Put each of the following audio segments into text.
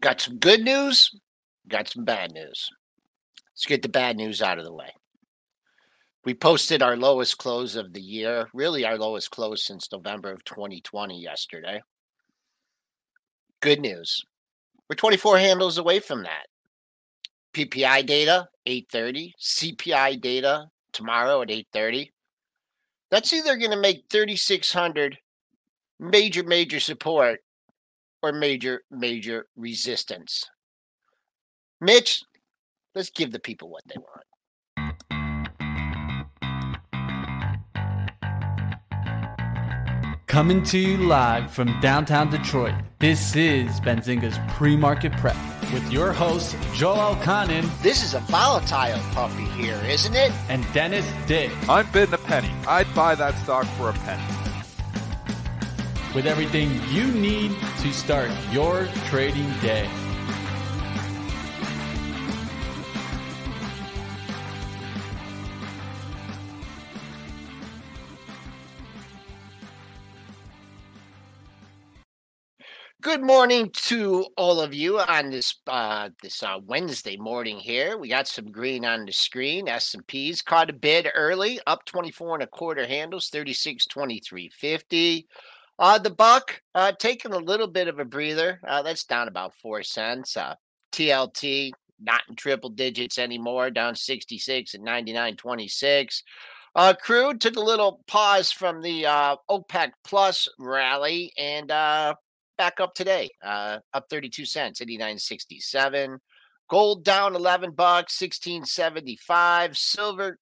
Got some good news, got some bad news. Let's get the bad news out of the way. We posted our lowest close of the year, really our lowest close since November of 2020 yesterday. Good news. We're 24 handles away from that. PPI data 8:30, CPI data tomorrow at 8:30. That's either going to make 3600 major major support or major, major resistance. Mitch, let's give the people what they want. Coming to you live from downtown Detroit, this is Benzinga's pre-market prep with your host, Joel Elconin. This is a volatile puppy here, isn't it? And Dennis Dick. I'm bidding a penny. I'd buy that stock for a penny with everything you need to start your trading day. Good morning to all of you on this uh, this uh, Wednesday morning. Here we got some green on the screen. S and P's caught a bid early, up twenty four and a quarter handles, thirty six twenty three fifty. Uh, the buck uh, taking a little bit of a breather. Uh, that's down about four cents. Uh, TLT not in triple digits anymore, down 66 and 99.26. Uh, crude took a little pause from the uh, OPEC Plus rally and uh, back up today, uh, up 32 cents, 89.67. Gold down 11 bucks, 16.75. Silver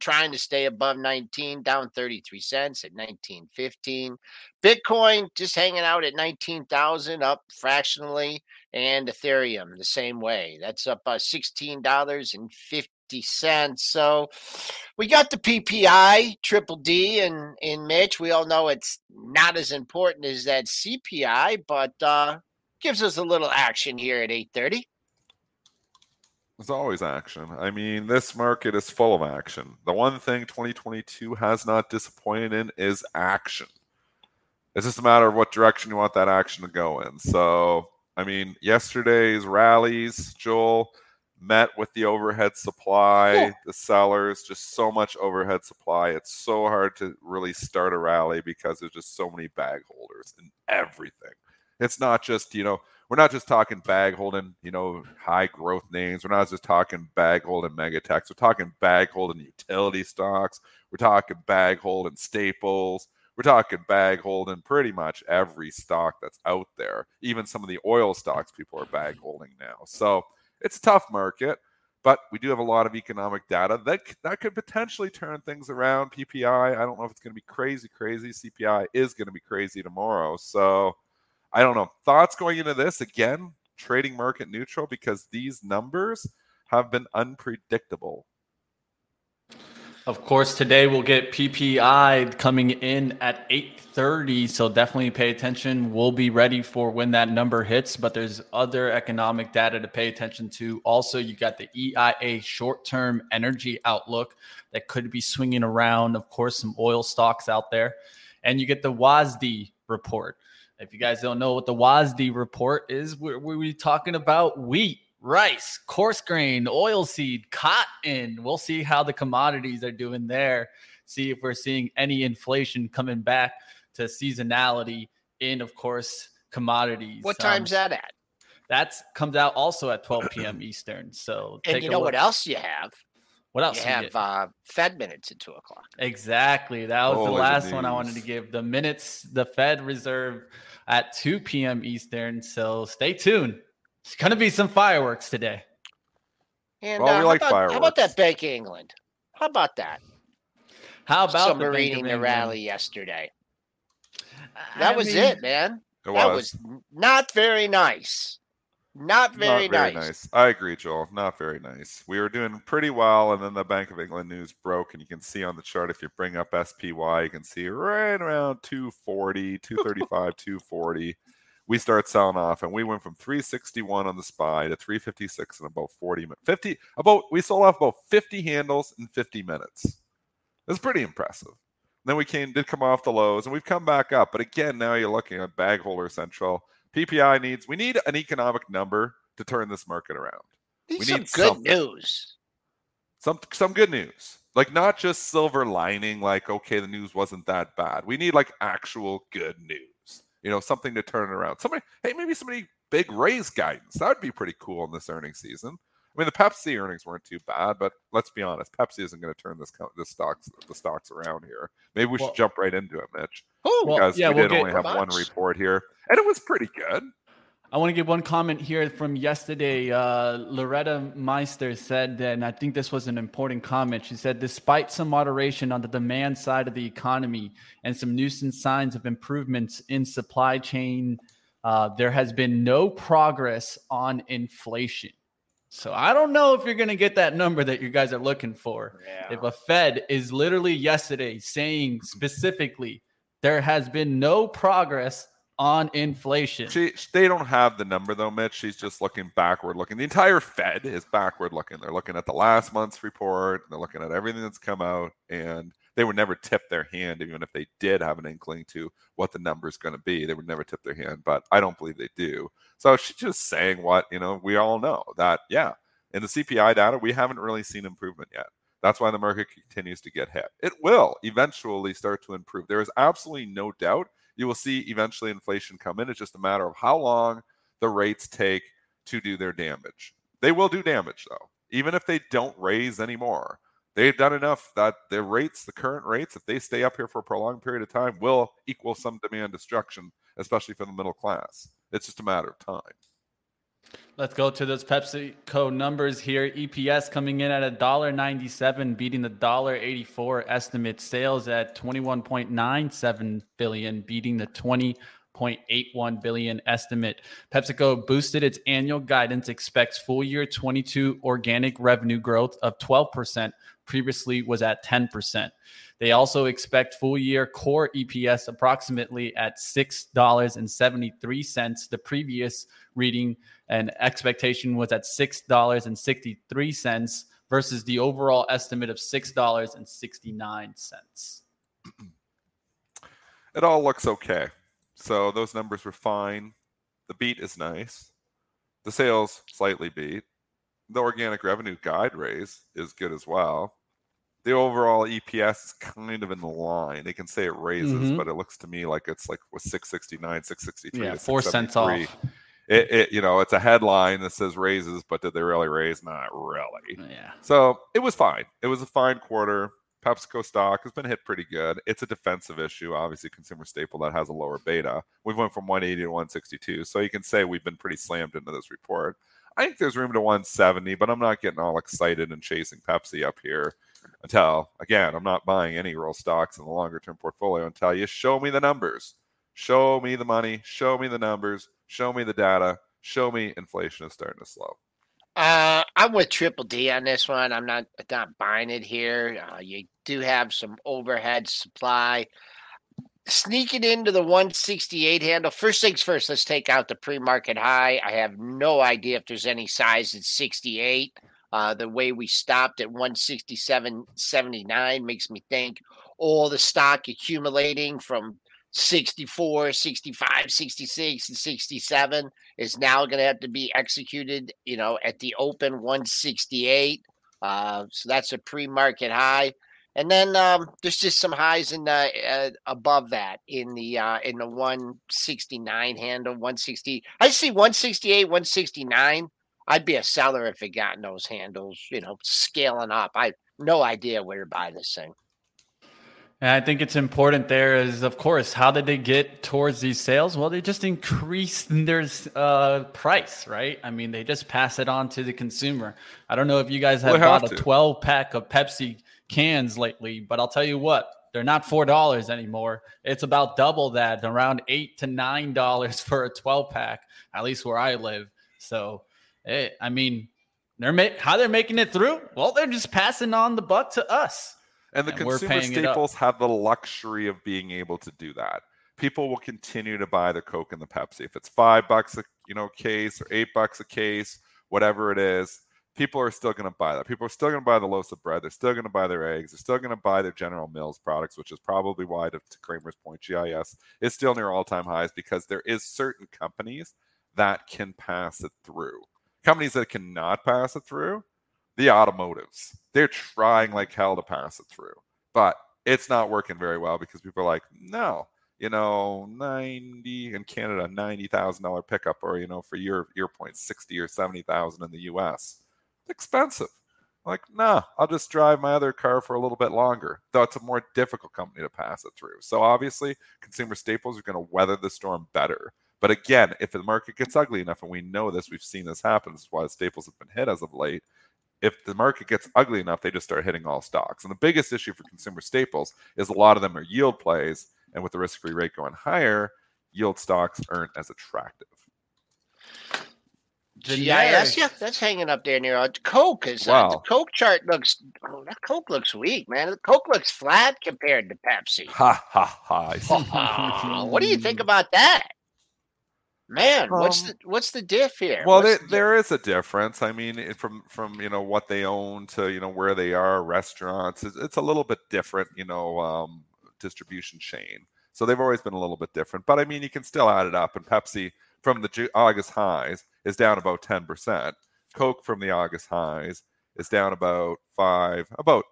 trying to stay above 19, down 33 cents at 19.15. Bitcoin just hanging out at 19,000, up fractionally, and Ethereum the same way. That's up uh, $16.50. So we got the PPI, Triple D, and in Mitch. We all know it's not as important as that CPI, but uh, gives us a little action here at 830. There's always action. I mean, this market is full of action. The one thing 2022 has not disappointed in is action. It's just a matter of what direction you want that action to go in. So, I mean, yesterday's rallies, Joel, met with the overhead supply, yeah. the sellers, just so much overhead supply. It's so hard to really start a rally because there's just so many bag holders in everything. It's not just, you know, we're not just talking bag holding, you know, high growth names. We're not just talking bag holding mega techs. We're talking bag holding utility stocks. We're talking bag holding staples. We're talking bag holding pretty much every stock that's out there. Even some of the oil stocks people are bag holding now. So it's a tough market, but we do have a lot of economic data that that could potentially turn things around. PPI, I don't know if it's going to be crazy, crazy. CPI is going to be crazy tomorrow. So I don't know. Thoughts going into this again, trading market neutral because these numbers have been unpredictable. Of course, today we'll get PPI coming in at 8:30, so definitely pay attention. We'll be ready for when that number hits, but there's other economic data to pay attention to. Also, you got the EIA short-term energy outlook that could be swinging around, of course, some oil stocks out there. And you get the WASDE report. If you guys don't know what the WASDE report is, we're, we're talking about wheat, rice, coarse grain, oilseed, cotton. We'll see how the commodities are doing there. See if we're seeing any inflation coming back to seasonality in, of course, commodities. What Um, time's that at? That comes out also at 12 p.m. Eastern. So And take you a know look. what else you have? What else? You we have uh, Fed minutes at two o'clock. Exactly. That was Oh, the the last one I wanted to give. The minutes, the Fed Reserve at 2 p.m. Eastern. So stay tuned. It's going to be some fireworks today. And Well, we uh, how like about, How about that Bank England? How about that? How about the Bank of submarining the England? rally yesterday? I That was mean, it, man. It That was. was not very nice. Not very, Not very nice. nice. I agree, Joel. Not very nice. We were doing pretty well, and then the Bank of England news broke, and you can see on the chart if you bring up SPY, you can see right around 240, 235, 240. We start selling off, and we went from 361 on the SPY to 356 in about 40 minutes. 50 about we sold off about 50 handles in 50 minutes. That's pretty impressive. Then we came did come off the lows, and we've come back up. But again, now you're looking at bag holder central. PPI needs we need an economic number to turn this market around. Need We some need good something. news. Some some good news. Like not just silver lining like okay the news wasn't that bad. We need like actual good news. You know, something to turn it around. Somebody hey maybe somebody big raise guidance. That would be pretty cool in this earnings season. I mean the Pepsi earnings weren't too bad, but let's be honest, Pepsi isn't going to turn this co- this stocks the stocks around here. Maybe we Well- should jump right into it, Mitch. Oh, Well, because yeah, we we'll did only have one report here, and it was pretty good. I want to give one comment here from yesterday. Uh, Loretta Mester said, and I think this was an important comment. She said, despite some moderation on the demand side of the economy and some nuisance signs of improvements in supply chain, uh, there has been no progress on inflation. So I don't know if you're going to get that number that you guys are looking for. yeah. If a Fed is literally yesterday saying specifically there has been no progress on inflation. She, they don't have the number though, Mitch. She's just looking backward looking. The entire Fed is backward looking. They're looking at the last month's report. They're looking at everything that's come out, and they would never tip their hand, even if they did have an inkling to what the number is going to be. They would never tip their hand, but I don't believe they do. So she's just saying what you know. We all know that, yeah. In the CPI data, we haven't really seen improvement yet. That's why the market continues to get hit. It will eventually start to improve. There is absolutely no doubt you will see eventually inflation come in. It's just a matter of how long the rates take to do their damage. They will do damage though, even if they don't raise anymore. They've done enough that the rates, the current rates, if they stay up here for a prolonged period of time, will equal some demand destruction, especially for the middle class. It's just a matter of time. Let's go to those PepsiCo numbers here. EPS coming in at $1.97, beating the $1.84 estimate. Sales at 21.97 billion, beating the 20.81 billion estimate. PepsiCo boosted its annual guidance, expects full year 22 organic revenue growth of 12%, previously was at 10%. They also expect full year core EPS approximately at $6.73. The previous reading and expectation was at $6.63 versus the overall estimate of $6.69. It all looks okay. So those numbers were fine. The beat is nice. The sales slightly beat. The organic revenue guide raise is good as well. The overall EPS is kind of in the line. They can say it raises, Mhm. but it looks to me like it's like with 669, 663. Yeah, four cents off. It, it, you know, it's a headline that says raises, but did they really raise? Not really. Yeah. So it was fine. It was a fine quarter. PepsiCo stock has been hit pretty good. It's a defensive issue, obviously, consumer staple that has a lower beta. We've went from 180 to 162. So you can say we've been pretty slammed into this report. I think there's room to 170, but I'm not getting all excited and chasing Pepsi up here until, again, I'm not buying any real stocks in the longer term portfolio until you show me the numbers. Show me the money. Show me the numbers. Show me the data. Show me inflation is starting to slow. Uh, I'm with Triple D on this one. I'm not not buying it here. Uh, you do have some overhead supply. Sneaking into the 168 handle. First things first, let's take out the pre-market high. I have no idea if there's any size at 68. Uh, the way we stopped at 167.79 makes me think all the stock accumulating from 64, 65, 66, and 67 is now going to have to be executed, you know, at the open 168. Uh, so that's a pre-market high. And then um, there's just some highs in the uh, above that in the uh, in the 169 handle, 160. I see 168, 169. I'd be a seller if it got in those handles, you know, scaling up. I no idea where to buy this thing. And I think it's important there is, of course, how did they get towards these sales? Well, they just increased their uh, price, right? I mean, they just pass it on to the consumer. I don't know if you guys have Well, bought have a 12 pack of Pepsi cans lately, but I'll tell you what, they're not $4 anymore. It's about double that, around 8 to $9 for a 12 pack, at least where I live. So, eh, I mean, they're how they're making it through? Well, they're just passing on the buck to us. And the And consumer paying it up. staples have the luxury of being able to do that. People will continue to buy the Coke and the Pepsi. If it's five bucks a you know case or eight bucks a case, whatever it is, people are still going to buy that. People are still going to buy the loaves of bread. They're still going to buy their eggs. They're still going to buy their General Mills products, which is probably why, to, to Kramer's point, GIS is still near all-time highs because there is certain companies that can pass it through. Companies that cannot pass it through, the automotives. They're trying like hell to pass it through, but it's not working very well because people are like, no, you know, 90 in Canada, $90,000 pickup, or, you know, for your, your point, 60 or 70,000 in the US. It's expensive. Like, nah, I'll just drive my other car for a little bit longer. Though it's a more difficult company to pass it through. So obviously, consumer staples are going to weather the storm better. But again, if the market gets ugly enough, and we know this, we've seen this happen. This is why the staples have been hit as of late if the market gets ugly enough, they just start hitting all stocks. And the biggest issue for consumer staples is a lot of them are yield plays. And with the risk free rate going higher, yield stocks aren't as attractive. Yeah, that's yeah, that's hanging up there near Coke. Is uh, the Wow. Coke chart looks oh, that Coke looks weak, man. The Coke looks flat compared to Pepsi. Ha ha ha. I. What do you think about that, man? what's Um, the what's the diff here? well, there, the- there is a difference. I mean, from from you know what they own to you know where they are, restaurants. It's, it's a little bit different, you know, um, distribution chain. So they've always been a little bit different. But I mean, you can still add it up. And Pepsi from the August highs is down about ten percent. Coke from the August highs is down about five, about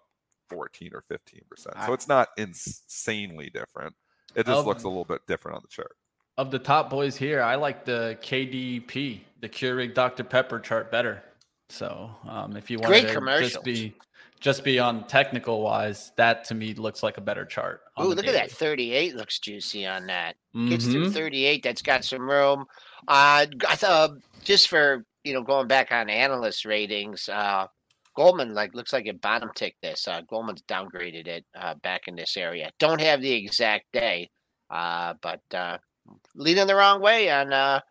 fourteen or fifteen percent. So it's not insanely different. It just looks a little bit different on the chart. Of the top boys here, I like the KDP, the Keurig Dr Pepper chart better. So um, if you want to just be just be on technical wise, that to me looks like a better chart. the look at that. 38 looks juicy on that. Gets through Mhm. 38. That's got some room. Uh, I thought just for you know going back on analyst ratings, uh, Goldman like looks like it bottom ticked this. Uh, Goldman's downgraded it uh, back in this area. Don't have the exact day, uh, but uh, leading the wrong way on uh,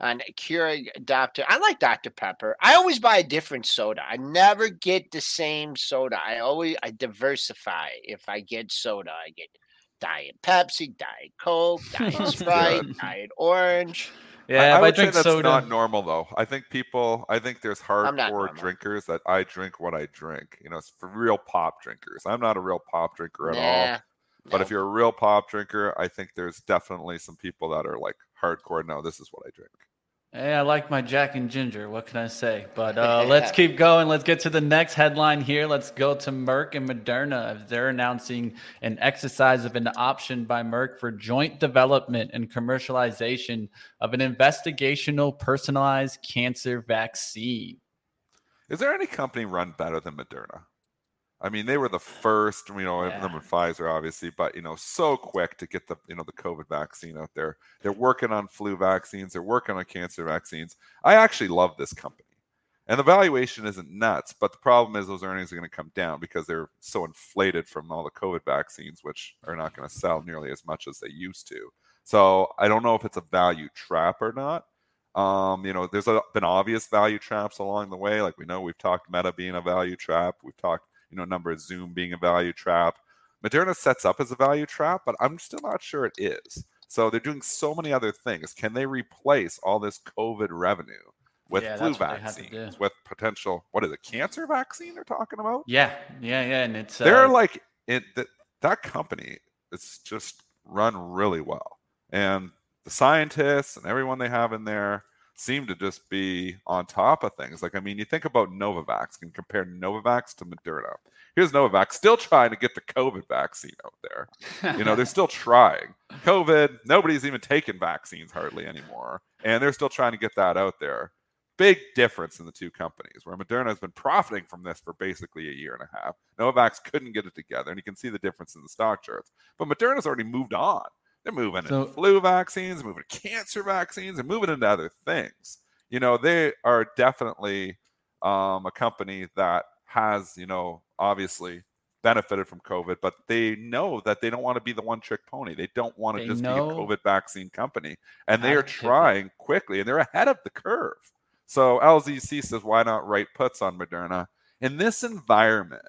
on Keurig Dr. I like Dr. Pepper. I always buy a different soda. I never get the same soda. I always I diversify. If I get soda, I get Diet Pepsi, Diet Coke, Diet Sprite, Diet Orange. Yeah, I, I if would drink say that's soda. not normal though. I think people, I think there's hardcore drinkers that I drink what I drink. You know, it's for real pop drinkers. I'm not a real pop drinker at all. Nah, But no. if you're a real pop drinker, I think there's definitely some people that are like hardcore. No, this is what I drink. Hey, I like my Jack and Ginger. What can I say? But uh, let's keep going. Let's get to the next headline here. Let's go to Merck and Moderna. They're announcing an exercise of an option by Merck for joint development and commercialization of an investigational personalized cancer vaccine. Is there any company run better than Moderna? I mean, they were the first, you know, Yeah. them and Pfizer, obviously, but you know, so quick to get the, you know, the COVID vaccine out there. They're working on flu vaccines. They're working on cancer vaccines. I actually love this company, and the valuation isn't nuts. But the problem is those earnings are going to come down because they're so inflated from all the COVID vaccines, which are not going to sell nearly as much as they used to. So I don't know if it's a value trap or not. Um, you know, there's a, been obvious value traps along the way. Like we know we've talked Meta being a value trap. We've talked, you know, number of Zoom being a value trap. Moderna sets up as a value trap, but I'm still not sure it is. So they're doing so many other things. Can they replace all this COVID revenue with Yeah, flu that's what they have to vaccines, with potential what is it, cancer vaccine they're talking about? Yeah, yeah, yeah. And it's they're uh, like it that, that company is just run really well and the scientists and everyone they have in there seem to just be on top of things. Like, I mean, you think about Novavax and compare Novavax to Moderna. Here's Novavax still trying to get the COVID vaccine out there. You know, they're still trying. COVID, nobody's even taking vaccines hardly anymore. And they're still trying to get that out there. Big difference in the two companies, where Moderna has been profiting from this for basically a year and a half. Novavax couldn't get it together, and you can see the difference in the stock charts. But Moderna's already moved on. They're moving so, into flu vaccines, moving to cancer vaccines, and moving into other things. You know, they are definitely um, a company that has, you know, obviously benefited from COVID, but they know that they don't want to be the one trick pony. They don't want to just be a COVID vaccine company. And they are trying quickly and they're ahead of the curve. So LZC says, why not write puts on Moderna? In this environment,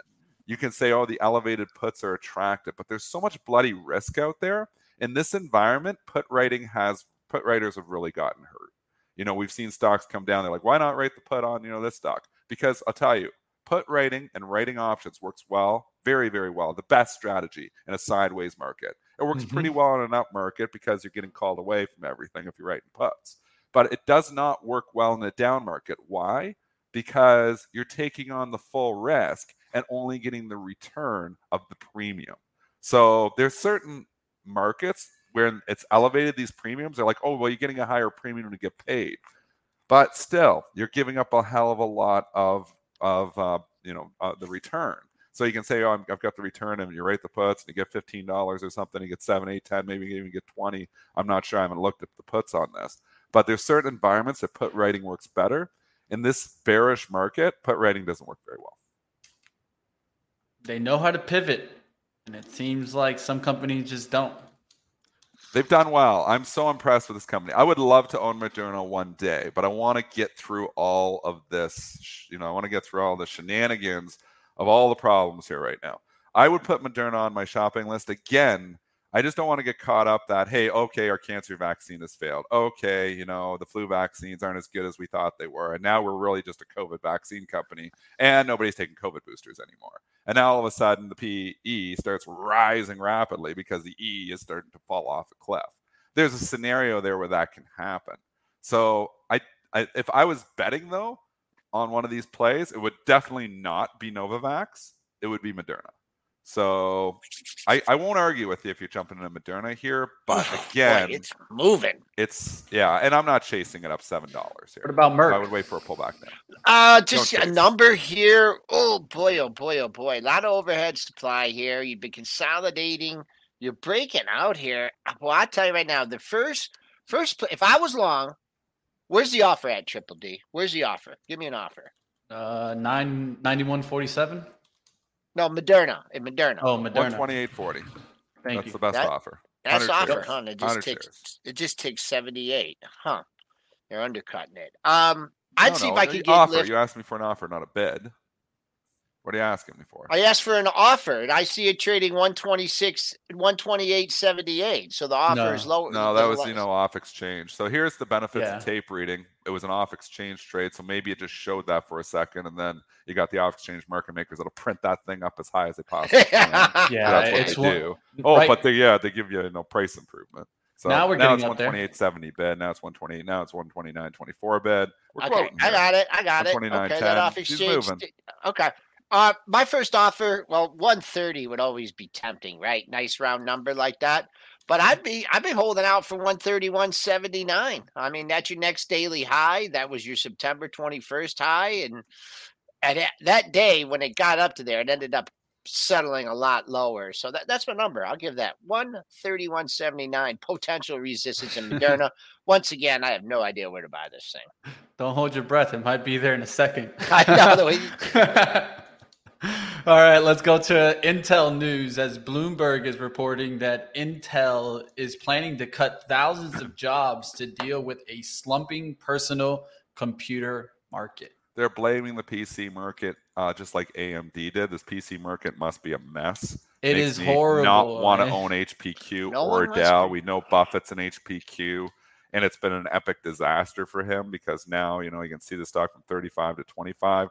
you can say, oh, the elevated puts are attractive, but there's so much bloody risk out there in this environment, put writing has put writers have really gotten hurt. You know, we've seen stocks come down. They're like, why not write the put on, you know, this stock? Because I'll tell you, put writing and writing options works well, very, very well. The best strategy in a sideways market. It works mm-hmm. pretty well in an up market because you're getting called away from everything if you're writing puts. But it does not work well in a down market. Why? Because you're taking on the full risk and only getting the return of the premium. So there's certain markets where it's elevated these premiums they're like oh well you're getting a higher premium to get paid. But still you're giving up a hell of a lot of of uh, you know uh, the return. So you can say oh i have got the return and you rate the puts and you get $15 or something you get 7 8 10 maybe you even get 20 i'm not sure i haven't looked at the puts on this. But there's certain environments that put writing works better. In this bearish market put writing doesn't work very well. They know how to pivot and it seems like some companies just don't. They've done well. I'm so impressed with this company. I would love to own Moderna one day, but I want to get through all of this. You know, I want to get through all the shenanigans of all the problems here right now. I would put Moderna on my shopping list again I just don't want to get caught up that, hey, okay, our cancer vaccine has failed. Okay, you know, the flu vaccines aren't as good as we thought they were. And now we're really just a COVID vaccine company and nobody's taking COVID boosters anymore. And now all of a sudden the PE starts rising rapidly because the E is starting to fall off a cliff. There's a scenario there where that can happen. So I, I if I was betting though on one of these plays, it would definitely not be Novavax. It would be Moderna. So I, I won't argue with you if you're jumping into Moderna here, but again, Boy, it's moving. It's yeah, and I'm not chasing it up seven dollars here. What about Merck? I would wait for a pullback there. Uh just a number here. Oh boy, oh boy, oh boy. A lot of overhead supply here. You've been consolidating. You're breaking out here. Well, I'll tell you right now, the first first if I was long, where's the offer at Triple D? Where's the offer? Give me an offer. Uh nine ninety one forty seven. No, Moderna. In Moderna. Oh, Moderna. Twenty eight forty. Thank That's you. the best That- offer. That's 100 offer, shares. huh? It just takes shares. it just takes seventy eight, huh? They're undercutting it. Um, I'd No, see no, if I the could get offer. lift. You asked me for an offer, not a bid. What are you asking me for? I asked for an offer, and I see it trading one twenty six, one twenty eight seventy eight. So the offer No. is lower. No, that was you know off exchange. So here's the benefits Yeah. of tape reading. It was an off exchange trade, so maybe it just showed that for a second, and then you got the off exchange market makers that'll print that thing up as high as they possibly can. Yeah, that's what it's they one- do. Oh, right- but they yeah they give you you know price improvement. So Now we're now getting it's up there. 128.70 bid. Now it's 128. Now it's 129.24 bid. We're Okay, quoting I here. got it. I got it. 129.10. Okay, that off exchange. moving. Okay. Uh, my first offer, well, one thirty would always be tempting, right? Nice round number like that. But I'd be I'd be holding out for 131.79. I mean, that's your next daily high. That was your September 21st high. And and that- day when it got up to there, it ended up settling a lot lower. So that, that's my number. I'll give that 131.79 potential resistance in Moderna. Once again, I have no idea where to buy this thing. Don't hold your breath. It might be there in a second. I know the way All right, let's go to Intel news as Bloomberg is reporting that Intel is planning to cut thousands of jobs to deal with a slumping personal computer market. They're blaming the PC market, uh, just like AMD did. This PC market must be a mess. It Makes is me horrible. Not want to own HPQ No or one wants Dell. We know Buffett's an HPQ, and it's been an epic disaster for him because now you know you can see the stock from 35 to 25.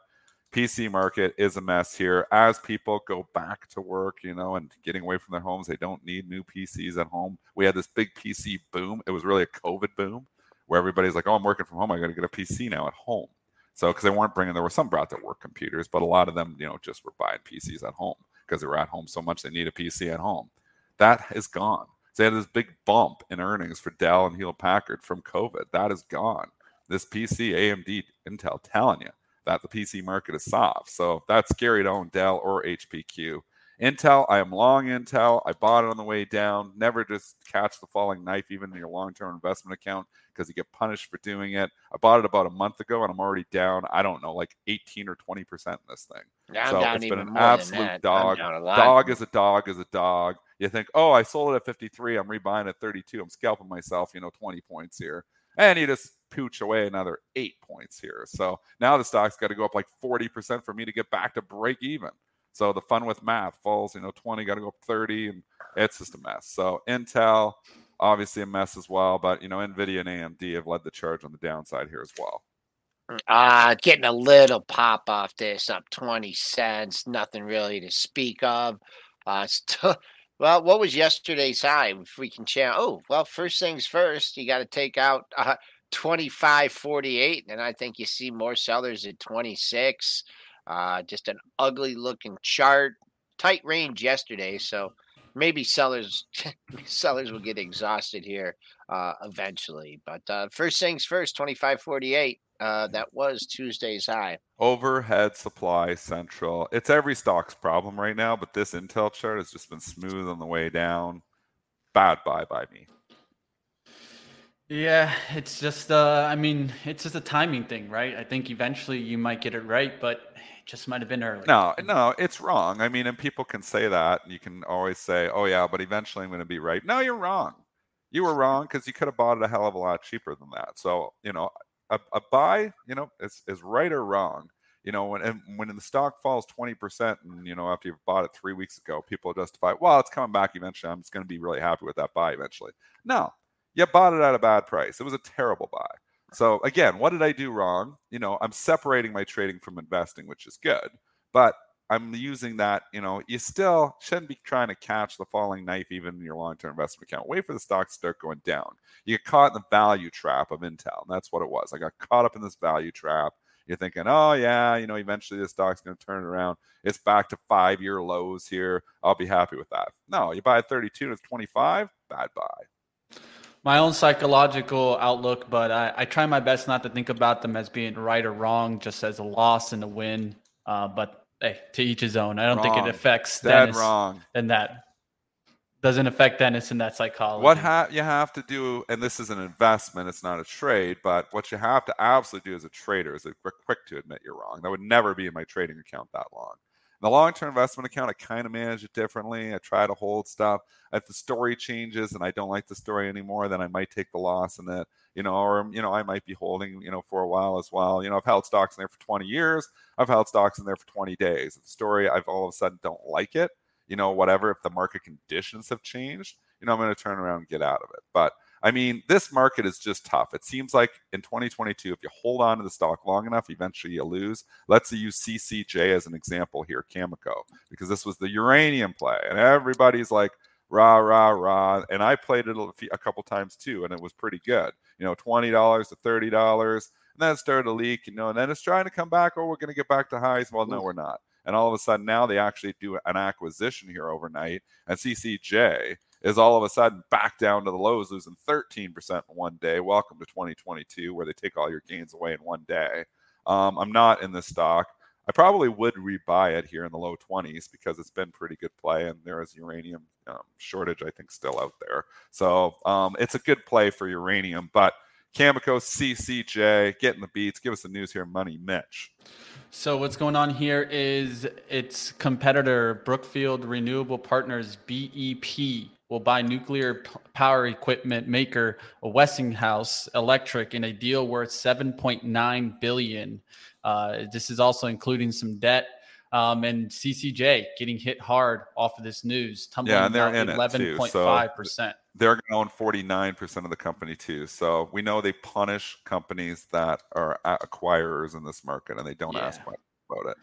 PC market is a mess here as people go back to work, you know, and getting away from their homes. They don't need new PCs at home. We had this big PC boom. It was really a COVID boom where everybody's like, "Oh, I'm working from home. I got to get a PC now at home." So because they weren't bringing, there were some brought their work computers, but a lot of them, you know, just were buying PCs at home because they were at home so much they need a PC at home. That is gone. So they had this big bump in earnings for Dell and Hewlett Packard from COVID. That is gone. This PC, AMD, Intel, telling you that the PC market is soft. So that's scary to own Dell or HPQ. Intel, I am long Intel. I bought it on the way down. Never just catch the falling knife, even in your long term investment account, because you get punished for doing it. I bought it about a month ago and I'm already down, I don't know, like 18 or 20% in this thing. Yeah, so it's been an absolute dog. down a lot. Dog is a dog is a dog. You think, oh, I sold it at 53. I'm rebuying at 32. I'm scalping myself, you know, 20 points here. And you just pooch away another eight points here. So now the stock's got to go up like 40% for me to get back to break even. So the fun with math falls, you know, 20 got to go up 30, and it's just a mess. So Intel, obviously a mess as well, but you know, Nvidia and AMD have led the charge on the downside here as well. Uh, getting a little pop off this, up 20 cents. Nothing really to speak of. Uh, still, well, what was yesterday's high? If we can chat. Oh, well, first things first, you got to take out uh, 25.48, and I think you see more sellers at 26. Uh, just an ugly looking chart, tight range yesterday. So maybe sellers sellers will get exhausted here uh, eventually. But uh, first things first, 25.48. Uh, that was Tuesday's high. Overhead supply central. It's every stock's problem right now, but this Intel chart has just been smooth on the way down. Bad buy by me. Yeah, it's just uh I mean, it's just a timing thing, right? I think eventually you might get it right, but it just might have been early. No, no, it's wrong. I mean, and people can say that. You can always say, "Oh yeah, but eventually I'm going to be right." No, you're wrong. You were wrong because you could have bought it a hell of a lot cheaper than that. So you know, a, a buy, you know, is is right or wrong. You know, when when the stock falls twenty percent, and you know after you've bought it three weeks ago, people justify, "Well, it's coming back eventually. I'm just going to be really happy with that buy eventually." No, you bought it at a bad price. It was a terrible buy. So again, what did I do wrong? You know, I'm separating my trading from investing, which is good, but I'm using that. You know, you still shouldn't be trying to catch the falling knife even in your long-term investment account. Wait for the stock to start going down. You get caught in the value trap of Intel, and that's what it was. I got caught up in this value trap. You're thinking, oh yeah, you know, eventually this stock's going to turn around. It's back to five-year lows here. I'll be happy with that. No, you buy at 32 and it's 25. Bad buy my own psychological outlook, but I, I, try my best not to think about them as being right or wrong, just as a loss and a win. Uh, but hey, to each his own. I don't wrong. think it affects Dead Dennis wrong. and that doesn't affect Dennis in that psychology. What ha- you have to do, and this is an investment, it's not a trade, but what you have to absolutely do as a trader is quick, quick to admit you're wrong. That would never be in my trading account that long. The long-term investment account, I kind of manage it differently. I try to hold stuff. If the story changes and I don't like the story anymore, then I might take the loss in it, you know, or you know, I might be holding, you know, for a while as well. You know, I've held stocks in there for 20 years. I've held stocks in there for 20 days. If the story, I've all of a sudden don't like it, you know, whatever. If the market conditions have changed, you know, I'm going to turn around and get out of it. But I mean, this market is just tough. It seems like in 2022, if you hold on to the stock long enough, eventually you lose. Let's use CCJ as an example here, Cameco, because this was the uranium play, and everybody's like, rah, rah, rah. And I played it a couple times too, and it was pretty good. You know, $20 to $30. And then it started to leak, you know, and then it's trying to come back. Oh, we're going to get back to highs. Well, no, mm. we're not. And all of a sudden now they actually do an acquisition here overnight. And CCJ is all of a sudden back down to the lows, losing 13% in one day. Welcome to 2022, where they take all your gains away in one day. Um, I'm not in this stock. I probably would rebuy it here in the low 20s because it's been pretty good play, and there is uranium um, shortage, I think, still out there. So um, it's a good play for uranium, but Cameco, CCJ, getting the beats. Give us the news here, Money Mitch. So what's going on here is its competitor Brookfield Renewable Partners BEP will buy nuclear p- power equipment maker Westinghouse Electric in a deal worth 7.9 billion. Uh, this is also including some debt. Um, and CCJ getting hit hard off of this news, tumbling Yeah, and they're down in it too, 11.5 so- percent. They're going to own 49% of the company too. So we know they punish companies that are acquirers in this market and they don't ask Yeah. much about it.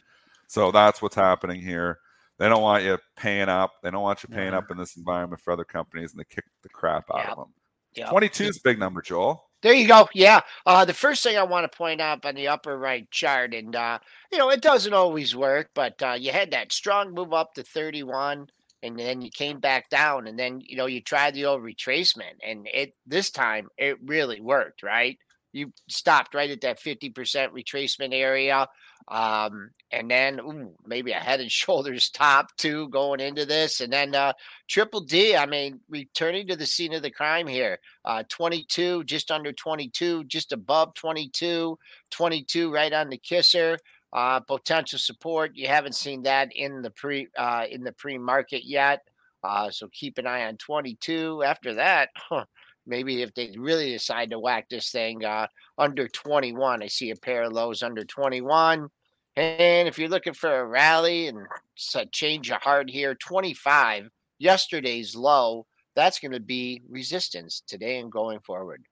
So that's what's happening here. They don't want you paying up. They don't want you paying Yeah. up in this environment for other companies and they kick the crap out Yeah. of them. Yeah. 22 is a big number, Joel. There you go. Yeah. Uh, the first thing I want to point out on the upper right chart, and uh, you know, it doesn't always work, but uh, you had that strong move up to 31, and then you came back down, and then you know you tried the old retracement, and it this time it really worked, right? You stopped right at that 50% retracement area. Um, and then ooh, maybe a head and shoulders top too going into this. And then uh, Triple D, I mean, returning to the scene of the crime here. Uh, 22, just under 22, just above 22, 22 right on the kisser. Uh, potential support. You haven't seen that in the pre uh, in the pre market yet. Uh, so keep an eye on 22. After that, huh, maybe if they really decide to whack this thing uh, under 21, I see a pair of lows under 21. And if you're looking for a rally and a change of heart here, 25, yesterday's low, that's going to be resistance today and going forward.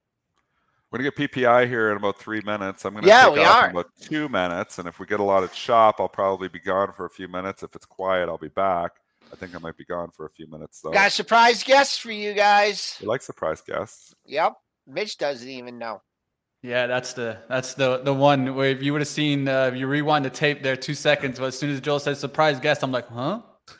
We're gonna get PPI here in about three minutes. I'm gonna Yeah, take we off are. in about two minutes, and if we get a lot of chop, I'll probably be gone for a few minutes. If it's quiet, I'll be back. I think I might be gone for a few minutes though. Got a surprise guest for you guys. We like surprise guests. Yep. Mitch doesn't even know. Yeah, that's the that's the the one where if you would have seen uh, if you rewind the tape there two seconds, but as soon as Joel says surprise guest, I'm like, huh?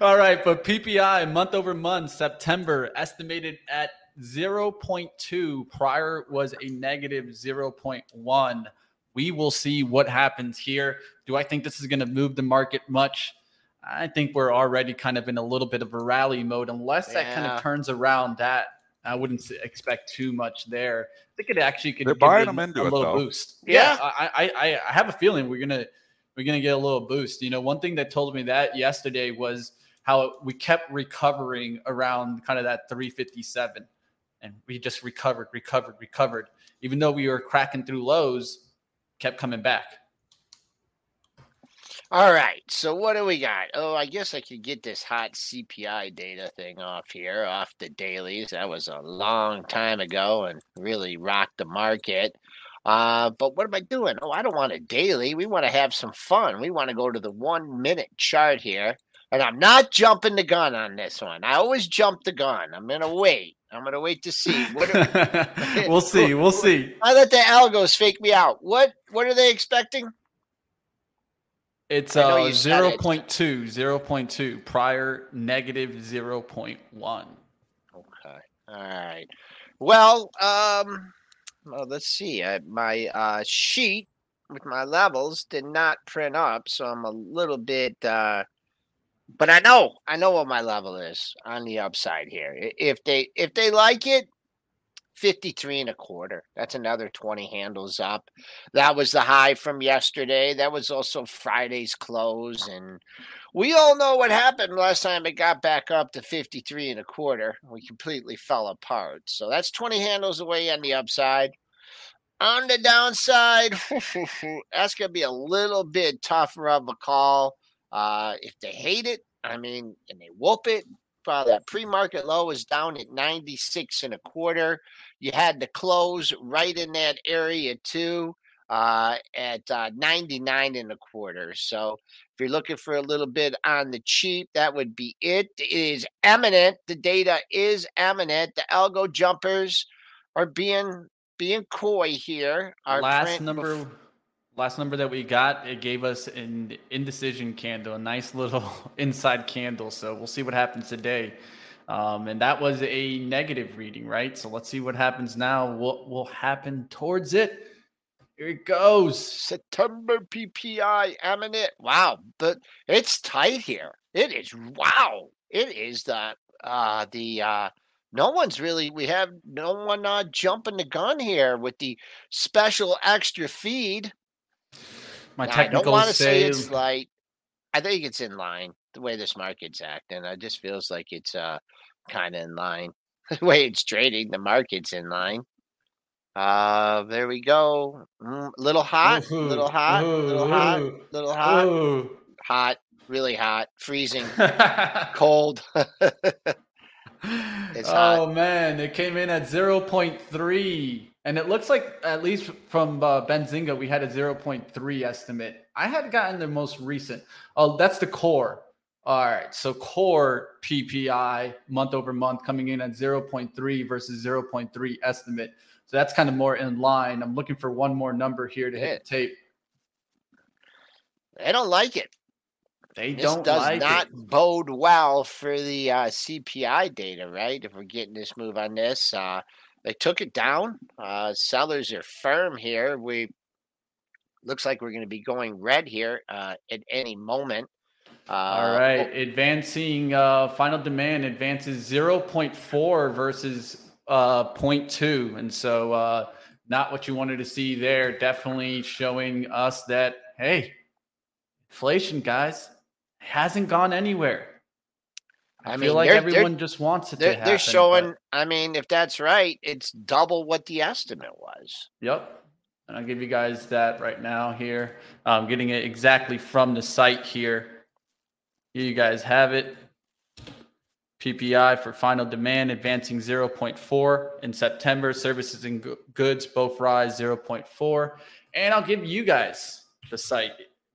All right, but PPI month over month, September estimated at 0.2. Prior was a negative 0.1. We will see what happens here. Do I think this is going to move the market much? I think we're already kind of in a little bit of a rally mode. Unless that kind of turns around, that I wouldn't expect too much there. I think it actually could They're give buying it them into a little though. boost. Yeah. I, I, I, I have a feeling we're gonna we're gonna get a little boost. You know, one thing that told me that yesterday was how we kept recovering around kind of that 357, and we just recovered, recovered, recovered. Even though we were cracking through lows, kept coming back. All right. So what do we got? Oh, I guess I could get this hot CPI data thing off here, off the dailies. That was a long time ago and really rocked the market. Uh, but what am I doing? Oh, I don't want a daily. We want to have some fun. We want to go to the one minute chart here. And I'm not jumping the gun on this one. I always jump the gun. I'm gonna wait. I'm gonna wait to see. What are, we'll see. We'll see. I let the algos fake me out. What what are they expecting? It's uh you said it. 0.2, 0.2, prior negative 0.1. Okay. All right. Well, um, well, let's see. I, my uh, sheet with my levels did not print up, so I'm a little bit. Uh, but I know, I know what my level is on the upside here. If they if they like it, 53 and a quarter. That's another 20 handles up. That was the high from yesterday. That was also Friday's close. And we all know what happened last time it got back up to 53 and a quarter. We completely fell apart. So that's 20 handles away on the upside. On the downside, that's going to be a little bit tougher of a call. Uh, if they hate it, I mean, and they whoop it, uh, that pre-market low is down at 96 and a quarter. You had the close right in that area too, uh, at uh, 99 and a quarter. So if you're looking for a little bit on the cheap, that would be it. It is eminent. The data is eminent. The algo jumpers are being being coy here. Our last number bef- last number that we got it gave us an indecision candle a nice little inside candle so we'll see what happens today um, and that was a negative reading right so let's see what happens now what will happen towards it here it goes September PPI eminent. Wow, but it's tight here. It is wow. It is the uh the uh no one's really we have no one uh jumping the gun here with the special extra feed. my Now, I don't want to say it's light. I think it's in line the way this market's acting. It just feels like it's uh kind of in line. The way it's trading, the market's in line. Uh, there we go. Mm, little hot, Ooh, little hot, little hot, ooh, little hot, hot, really hot, freezing, cold. It's oh hot. man, it came in at 0.3. And it looks like, at least from uh, Benzinga, we had a 0.3 estimate. I had gotten the most recent. Oh, that's the core. All right. So core PPI month over month coming in at 0.3 versus 0.3 estimate. So that's kind of more in line. I'm looking for one more number here to hit the tape. They don't like it. They This don't does like not it. bode well for the uh, CPI data, right? If we're getting this move on this, uh, they took it down. Uh, sellers are firm here. We looks like we're going to be going red here uh, at any moment. Uh, All right. Advancing uh, final demand advances 0.4 versus uh, 0.2. And so, uh, not what you wanted to see there. Definitely showing us that, hey, inflation, guys, hasn't gone anywhere. I, I feel like everyone just wants it to They're, happen. they're but- showing. I mean, if that's right, it's double what the estimate was. Yep. And I'll give you guys that right now here. I'm getting it exactly from the site here. Here you guys have it. PPI for final demand advancing 0.4 in September. Services and goods both rise 0.4. And I'll give you guys the site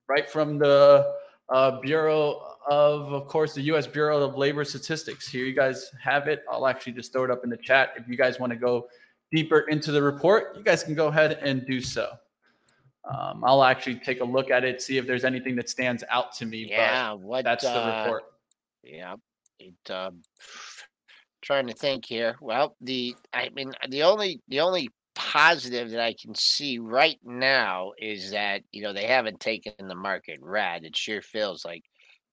right from the uh, Bureau of, of course, the U.S. Bureau of Labor Statistics. Here you guys have it. I'll actually just throw it up in the chat if you guys want to go deeper into the report. You guys can go ahead and do so. Um, I'll actually take a look at it, see if there's anything that stands out to me. Yeah, but what? that's the uh, report. Yeah, it. Um, trying to think here. Well, the I mean, the only the only positive that I can see right now is that you know they haven't taken the market red. It sure feels like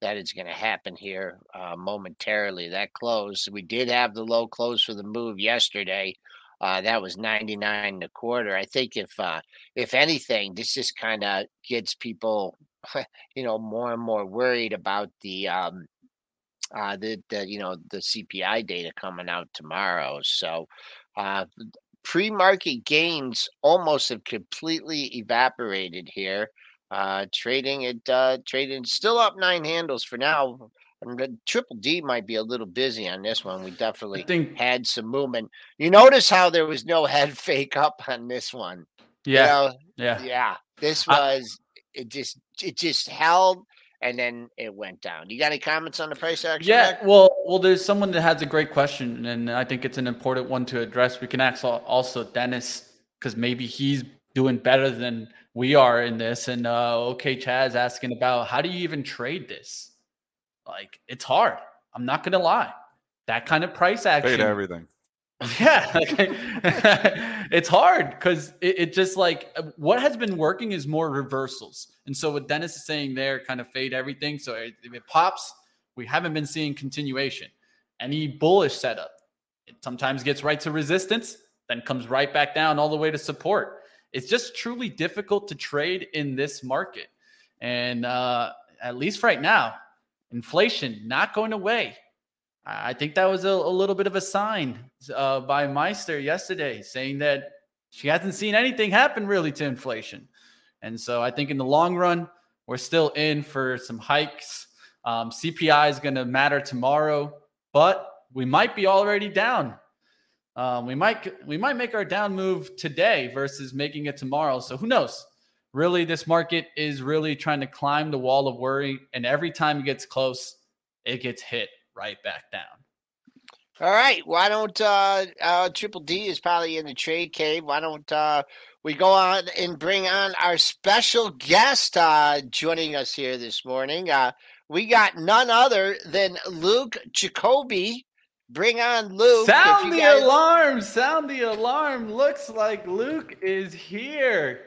that is going to happen here uh, momentarily. That close, we did have the low close for the move yesterday. Uh, that was 99 and a quarter. I think if uh, if anything, this just kind of gets people, you know, more and more worried about the um, uh, the, the you know the CPI data coming out tomorrow. So uh, pre-market gains almost have completely evaporated here. Uh, trading it uh, trading still up nine handles for now. Triple D might be a little busy on this one. We definitely think, had some movement. You notice how there was no head fake up on this one. You yeah, know, yeah. yeah. This I- was it just it just held and then it went down. You got any comments on the price action? Yeah, Mac? well, well, there's someone that has a great question, and I think it's an important one to address. We can ask also Dennis because maybe he's doing better than we are in this. And uh, okay, Chaz asking about how do you even trade this? Like, it's hard. I'm not gonna lie. That kind of price action. Fade everything. Yeah, like, it's hard because it, it just like uh, what has been working is more reversals. And so what Dennis is saying there, kind of fade everything. So it- if it pops, we haven't been seeing continuation. Any bullish setup, it sometimes gets right to resistance, then comes right back down all the way to support. It's just truly difficult to trade in this market. And uh, at least right now, inflation not going away. I think that was a, a little bit of a sign uh, by Mester yesterday, saying that she hasn't seen anything happen really to inflation. And so I think in the long run, we're still in for some hikes. Um, CPI is going to matter tomorrow, but we might be already down. Um, we might we might make our down move today versus making it tomorrow. So who knows? Really, this market is really trying to climb the wall of worry, and every time it gets close, it gets hit right back down. All right. Why don't uh, uh, Triple D is probably in the trade cave? Why don't uh, we go on and bring on our special guest uh, joining us here this morning? Uh, we got none other than Luke Jacoby. Bring on Luke. Sound the guys- alarm! Sound the alarm! Looks like Luke is here.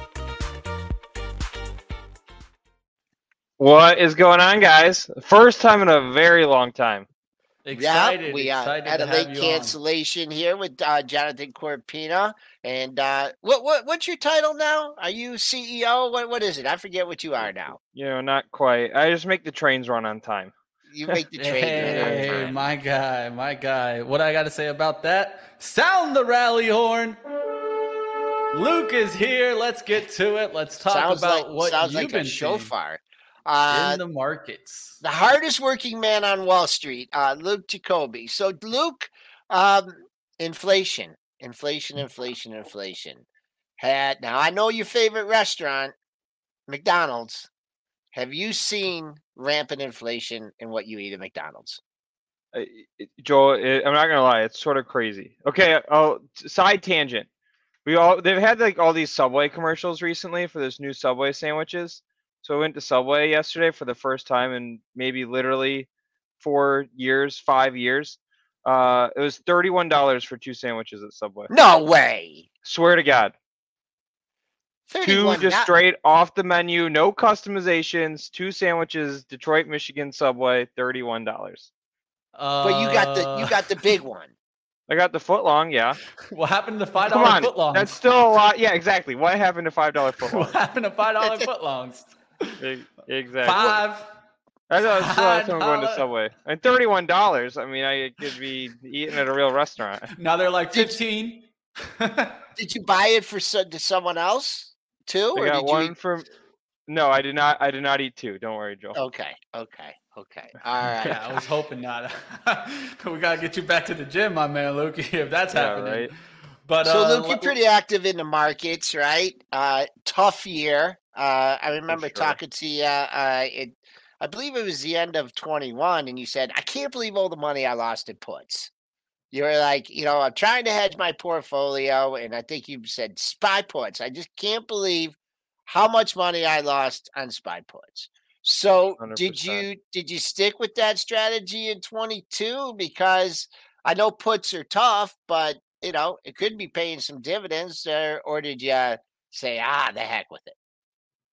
What is going on, guys? First time in a very long time. Excited, yeah, we uh, excited had to a late you on. cancellation here with uh, Jonathan Corpina. And uh, what what what's your title now? Are you CEO? What what is it? I forget what you are now. You know, not quite. I just make the trains run on time. You make the trade. Hey, my guy, my guy. What I got to say about that? Sound the rally horn. Luke is here. Let's get to it. Let's talk sounds about like, what sounds you've like been a seeing shofar. Uh, in the markets. the hardest working man on Wall Street, uh, Luke Jacoby. So, Luke, um, inflation, inflation, inflation, inflation. Had now I know your favorite restaurant, McDonald's. Have you seen rampant inflation in what you eat at McDonald's? Uh, Joel, it, I'm not gonna lie, it's sort of crazy. Okay, oh, side tangent. We all they've had like all these Subway commercials recently for this new Subway sandwiches. So I went to Subway yesterday for the first time in maybe literally four years, five years. Uh, it was thirty-one dollars for two sandwiches at Subway. No way. Swear to God, two just not- straight off the menu, no customizations, two sandwiches, Detroit, Michigan Subway, thirty-one dollars. But you got the you Uh, got the big one. I got the foot long, yeah. What happened to five dollar dollar on, footlongs? that's still a lot. Yeah, exactly. What happened to five dollar foot what long? happened to five dollar footlongs? E- exactly. Five. I thought still had someone going to Subway. And thirty-one dollars. I mean, I could be eating at a real restaurant. Now they're like fifteen. Did you buy it for to someone else too, I or got did you? one eat- from. No, I did not. I did not eat two. Don't worry, Joe. Okay, okay, okay. All right. yeah, I was hoping not. we gotta get you back to the gym, my man, Luke. If that's Yeah, happening. right. But So uh, Luke, you're pretty active in the markets, right? Uh, tough year. Uh, I remember sure. talking to you. Uh, it, I believe it was the end of 21, and you said, "I can't believe all the money I lost in puts." You were like, you know, I'm trying to hedge my portfolio, and I think you said spy puts. I just can't believe how much money I lost on spy puts. So did 100%. you did you stick with that strategy in 22? Because I know puts are tough, but you know it could be paying some dividends. Or, or did you say, ah, the heck with it?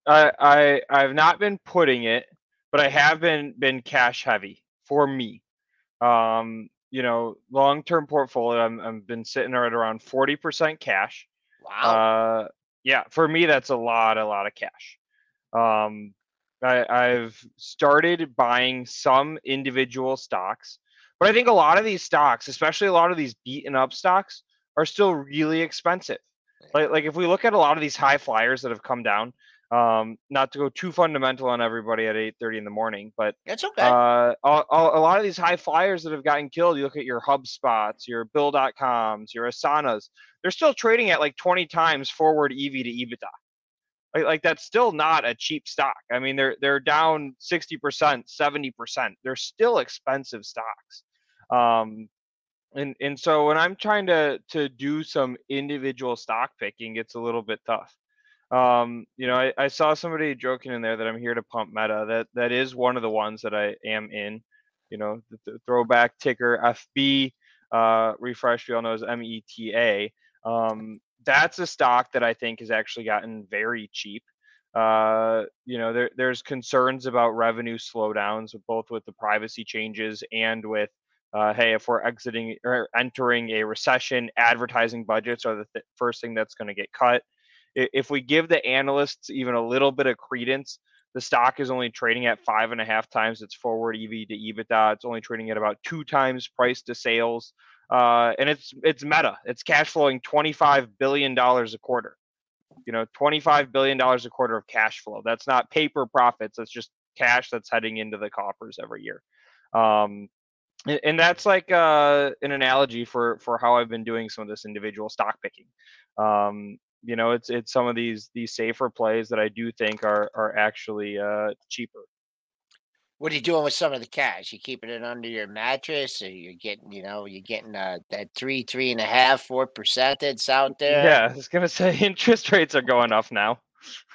I I I've not been putting it, but I have been been cash heavy for me. Um, you know, long term portfolio. I'm I've been sitting right around forty percent cash. Wow. Uh, yeah, for me that's a lot, a lot of cash. Um, I, I've started buying some individual stocks, but I think a lot of these stocks, especially a lot of these beaten up stocks, are still really expensive. Like, like if we look at a lot of these high flyers that have come down, um, not to go too fundamental on everybody at 8:30 in the morning, but That's okay. uh, a, a a lot of these high flyers that have gotten killed, you look at your HubSpots, your Bill.coms, your Asanas, they're still trading at like 20 times forward EV to EBITDA. Like, like that's still not a cheap stock. I mean, they're they're down 60%, 70%. They're still expensive stocks. Um, and and so when I'm trying to to do some individual stock picking, it's a little bit tough. Um, you know, I, I saw somebody joking in there that I'm here to pump meta. That that is one of the ones that I am in. You know, the, the throwback ticker FB uh, refresh we all know as META. Um, that's a stock that I think has actually gotten very cheap. Uh, you know, there, there's concerns about revenue slowdowns, both with the privacy changes and with uh, hey, if we're exiting or entering a recession, advertising budgets are the th- first thing that's going to get cut. If we give the analysts even a little bit of credence, the stock is only trading at five and a half times its forward EV to EBITDA. It's only trading at about two times price to sales, uh, and it's it's Meta. It's cash flowing twenty five billion dollars a quarter. You know, twenty five billion dollars a quarter of cash flow. That's not paper profits. That's just cash that's heading into the coffers every year. Um, and that's like uh, an analogy for for how I've been doing some of this individual stock picking. Um, you know, it's it's some of these these safer plays that I do think are are actually uh, cheaper. What are you doing with some of the cash? You keeping it under your mattress, or you're getting, you know, you're getting uh, that three, three and a half, four percent that's out there. Yeah, I was gonna say interest rates are going up now.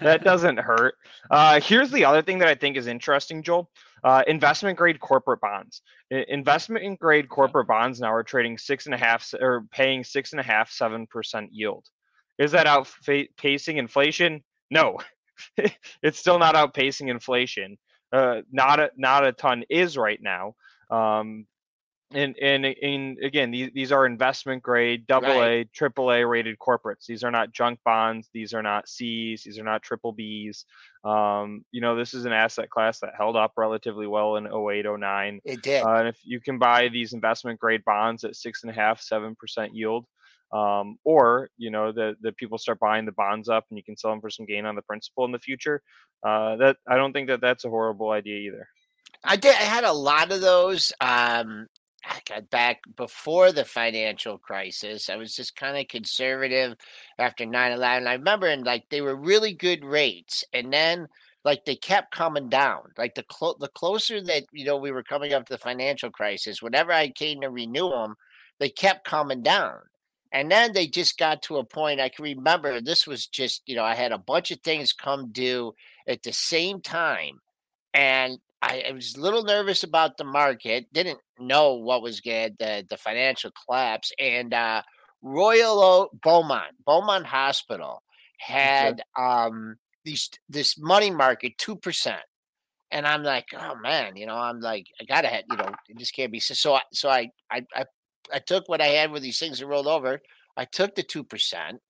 that doesn't hurt. Uh, here's the other thing that I think is interesting, Joel. Uh, investment grade corporate bonds. Investment grade corporate bonds now are trading six and a half or paying six and a half, seven percent yield. Is that outpacing inflation? No, it's still not outpacing inflation. Uh, not a not a ton is right now. Um, and and and again these, these are investment grade double Right. a triple a rated corporates these are not junk bonds these are not c's these are not triple b's um, you know this is an asset class that held up relatively well in 08 09 It did. uh, and if you can buy these investment grade bonds at six and a half seven percent yield um, or you know the the people start buying the bonds up and you can sell them for some gain on the principal in the future uh, that i don't think that that's a horrible idea either I did. I had a lot of those. Um, got back before the financial crisis. I was just kind of conservative after 9 11. I remember, and like they were really good rates. And then, like, they kept coming down. Like, the, clo- the closer that, you know, we were coming up to the financial crisis, whenever I came to renew them, they kept coming down. And then they just got to a point I can remember this was just, you know, I had a bunch of things come due at the same time. And I, I was a little nervous about the market. Didn't know what was good the the financial collapse. And uh, Royal o- Beaumont Beaumont Hospital had um these this money market two percent. And I'm like, oh man, you know, I'm like, I gotta have, you know, it just can't be so. So I, so I, I, I, I took what I had with these things that rolled over. I took the two percent,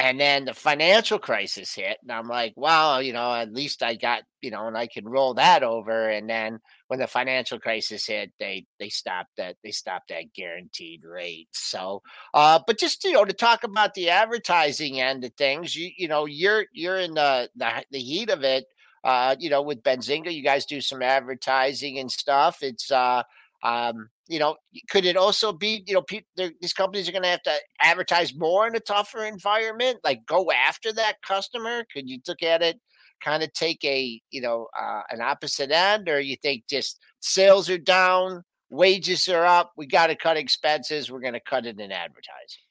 and then the financial crisis hit, and I'm like, well, you know, at least I got, you know, and I can roll that over. And then when the financial crisis hit, they they stopped that they stopped that guaranteed rate. So, uh, but just you know, to talk about the advertising end of things, you you know, you're you're in the the, the heat of it. Uh, you know, with Benzinga, you guys do some advertising and stuff. It's uh, um, you know, could it also be, you know, pe- these companies are going to have to advertise more in a tougher environment, like go after that customer? Could you look at it, kind of take a, you know, uh, an opposite end, or you think just sales are down, wages are up, we got to cut expenses, we're going to cut it in advertising?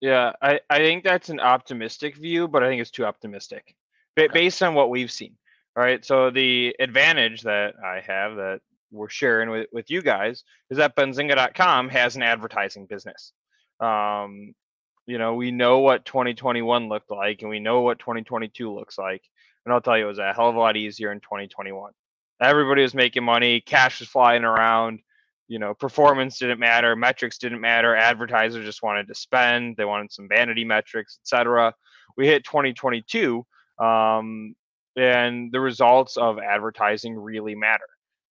Yeah, I, I think that's an optimistic view, but I think it's too optimistic ba- based on what we've seen. All right. So the advantage that I have that we're sharing with, with you guys is that Benzinga.com has an advertising business. Um, you know, we know what 2021 looked like and we know what 2022 looks like. And I'll tell you, it was a hell of a lot easier in 2021. Everybody was making money, cash was flying around you know performance didn't matter metrics didn't matter advertisers just wanted to spend they wanted some vanity metrics etc we hit 2022 um, and the results of advertising really matter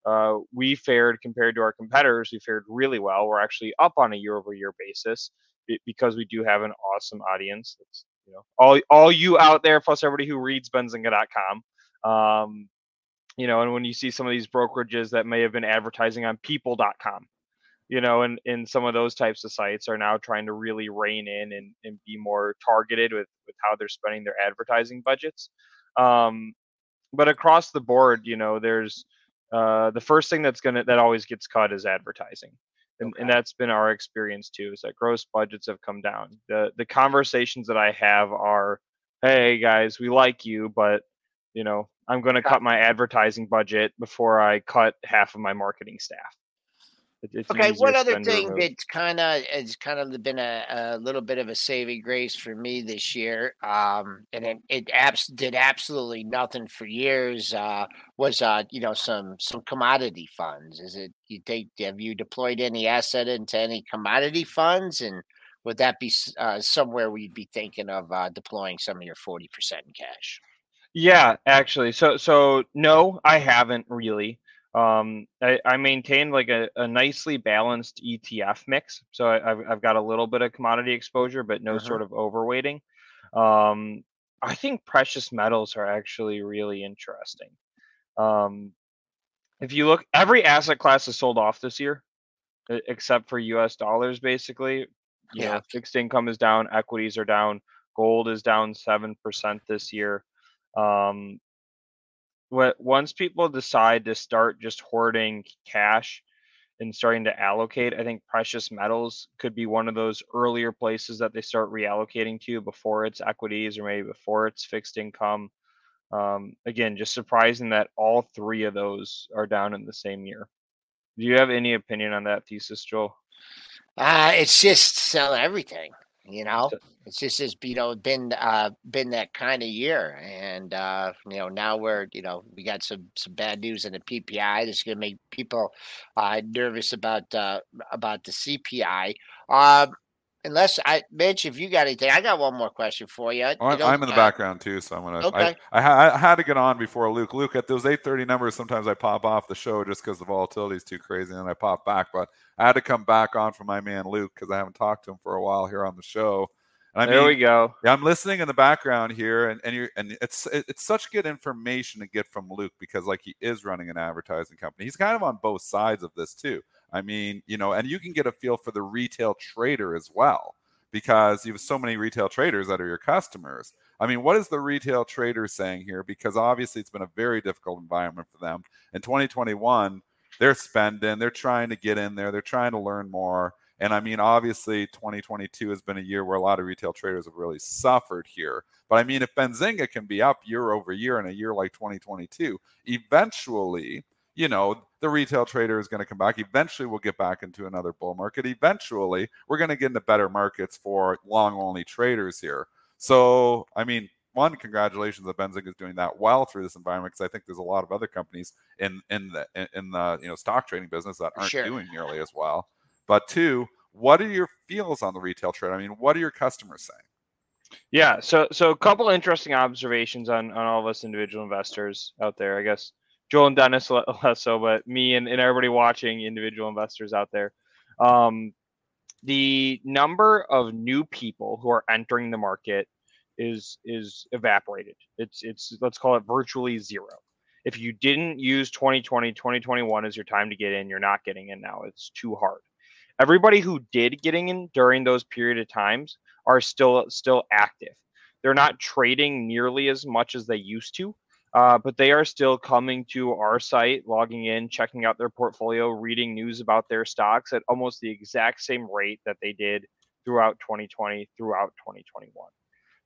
uh, we fared compared to our competitors we fared really well. We're actually up on a year over year basis because we do have an awesome audience that's you know all all you out there plus everybody who reads benzinga.com um, you know and when you see some of these brokerages that may have been advertising on people.com you know and, and some of those types of sites are now trying to really rein in and, and be more targeted with, with how they're spending their advertising budgets. Um, but across the board you know there's uh, the first thing that's gonna that always gets cut is advertising and, and that's been our experience too is that gross budgets have come down. The the conversations that i have are hey guys we like you but you know i'm going to cut my advertising budget before i cut half of my marketing staff it's Okay, one other thing remove. that's kind of has kind of been a, a little bit of a saving grace for me this year, um, and it, it abs- did absolutely nothing for years. Uh, was uh, you know some some commodity funds? Is it you take have you deployed any asset into any commodity funds, and would that be uh, somewhere we'd be thinking of uh, deploying some of your forty percent in cash? Yeah, actually. So so no, I haven't really. Um, I, I maintain like a, a nicely balanced ETF mix. So I, I've I've got a little bit of commodity exposure, but no Mhm. sort of overweighting. Um, I think precious metals are actually really interesting. Um, if you look, every asset class is sold off this year, except for U.S. dollars. Basically, you Yeah. know, fixed income is down, equities are down, gold is down seven percent this year. Um, once people decide to start just hoarding cash and starting to allocate, I think precious metals could be one of those earlier places that they start reallocating to before it's equities or maybe before it's fixed income. Um, again, just surprising that all three of those are down in the same year. Do you have any opinion on that thesis, Joel? Uh, it's just sell everything. You know, it's just it's you know been uh been that kind of year, and uh you know now we're you know we got some some bad news in the PPI that's going to make people uh nervous about uh about the CPI. Um, unless I, Mitch, if you got anything, I got one more question for you. Oh, you know, I'm in the uh, background too, so I'm gonna. Okay. I, I, I had to get on before Luke. Luke, at those 8:30 numbers, sometimes I pop off the show just because the volatility is too crazy, and I pop back. But I had to come back on for my man Luke because I haven't talked to him for a while here on the show. And I there mean, we go. yeah, I'm listening in the background here, and and you and it's it- it's such good information to get from Luke because like he is running an advertising company. He's kind of on both sides of this too. I mean, you know, and you can get a feel for the retail trader as well because you have so many retail traders that are your customers. I mean, what is the retail trader saying here? Because obviously it's been a very difficult environment for them. In 2021, they're spending, they're trying to get in there, they're trying to learn more. And I mean, obviously, 2022 has been a year where a lot of retail traders have really suffered here. But I mean, if Benzinga can be up year over year in a year like 2022, eventually, you know, the retail trader is going to come back. Eventually, we'll get back into another bull market. Eventually, we're going to get into better markets for long only traders here. So, I mean, one, congratulations that Benzinga is doing that well through this environment because I think there's a lot of other companies in in the in- in the you know stock trading business that aren't Sure. doing nearly as well. But two, what are your feels on the retail trade? I mean, what are your customers saying? Yeah, so so a couple interesting observations on on all of us individual investors out there. I guess Joel and Dennis less so, but me and, and everybody watching individual investors out there. Um, the number of new people who are entering the market is is evaporated. It's it's let's call it virtually zero. If you didn't use 2020, 2021 as your time to get in, you're not getting in now. It's too hard. Everybody who did getting in during those period of times are still still active. They're not trading nearly as much as they used to, uh, but they are still coming to our site, logging in, checking out their portfolio, reading news about their stocks at almost the exact same rate that they did throughout 2020, throughout 2021.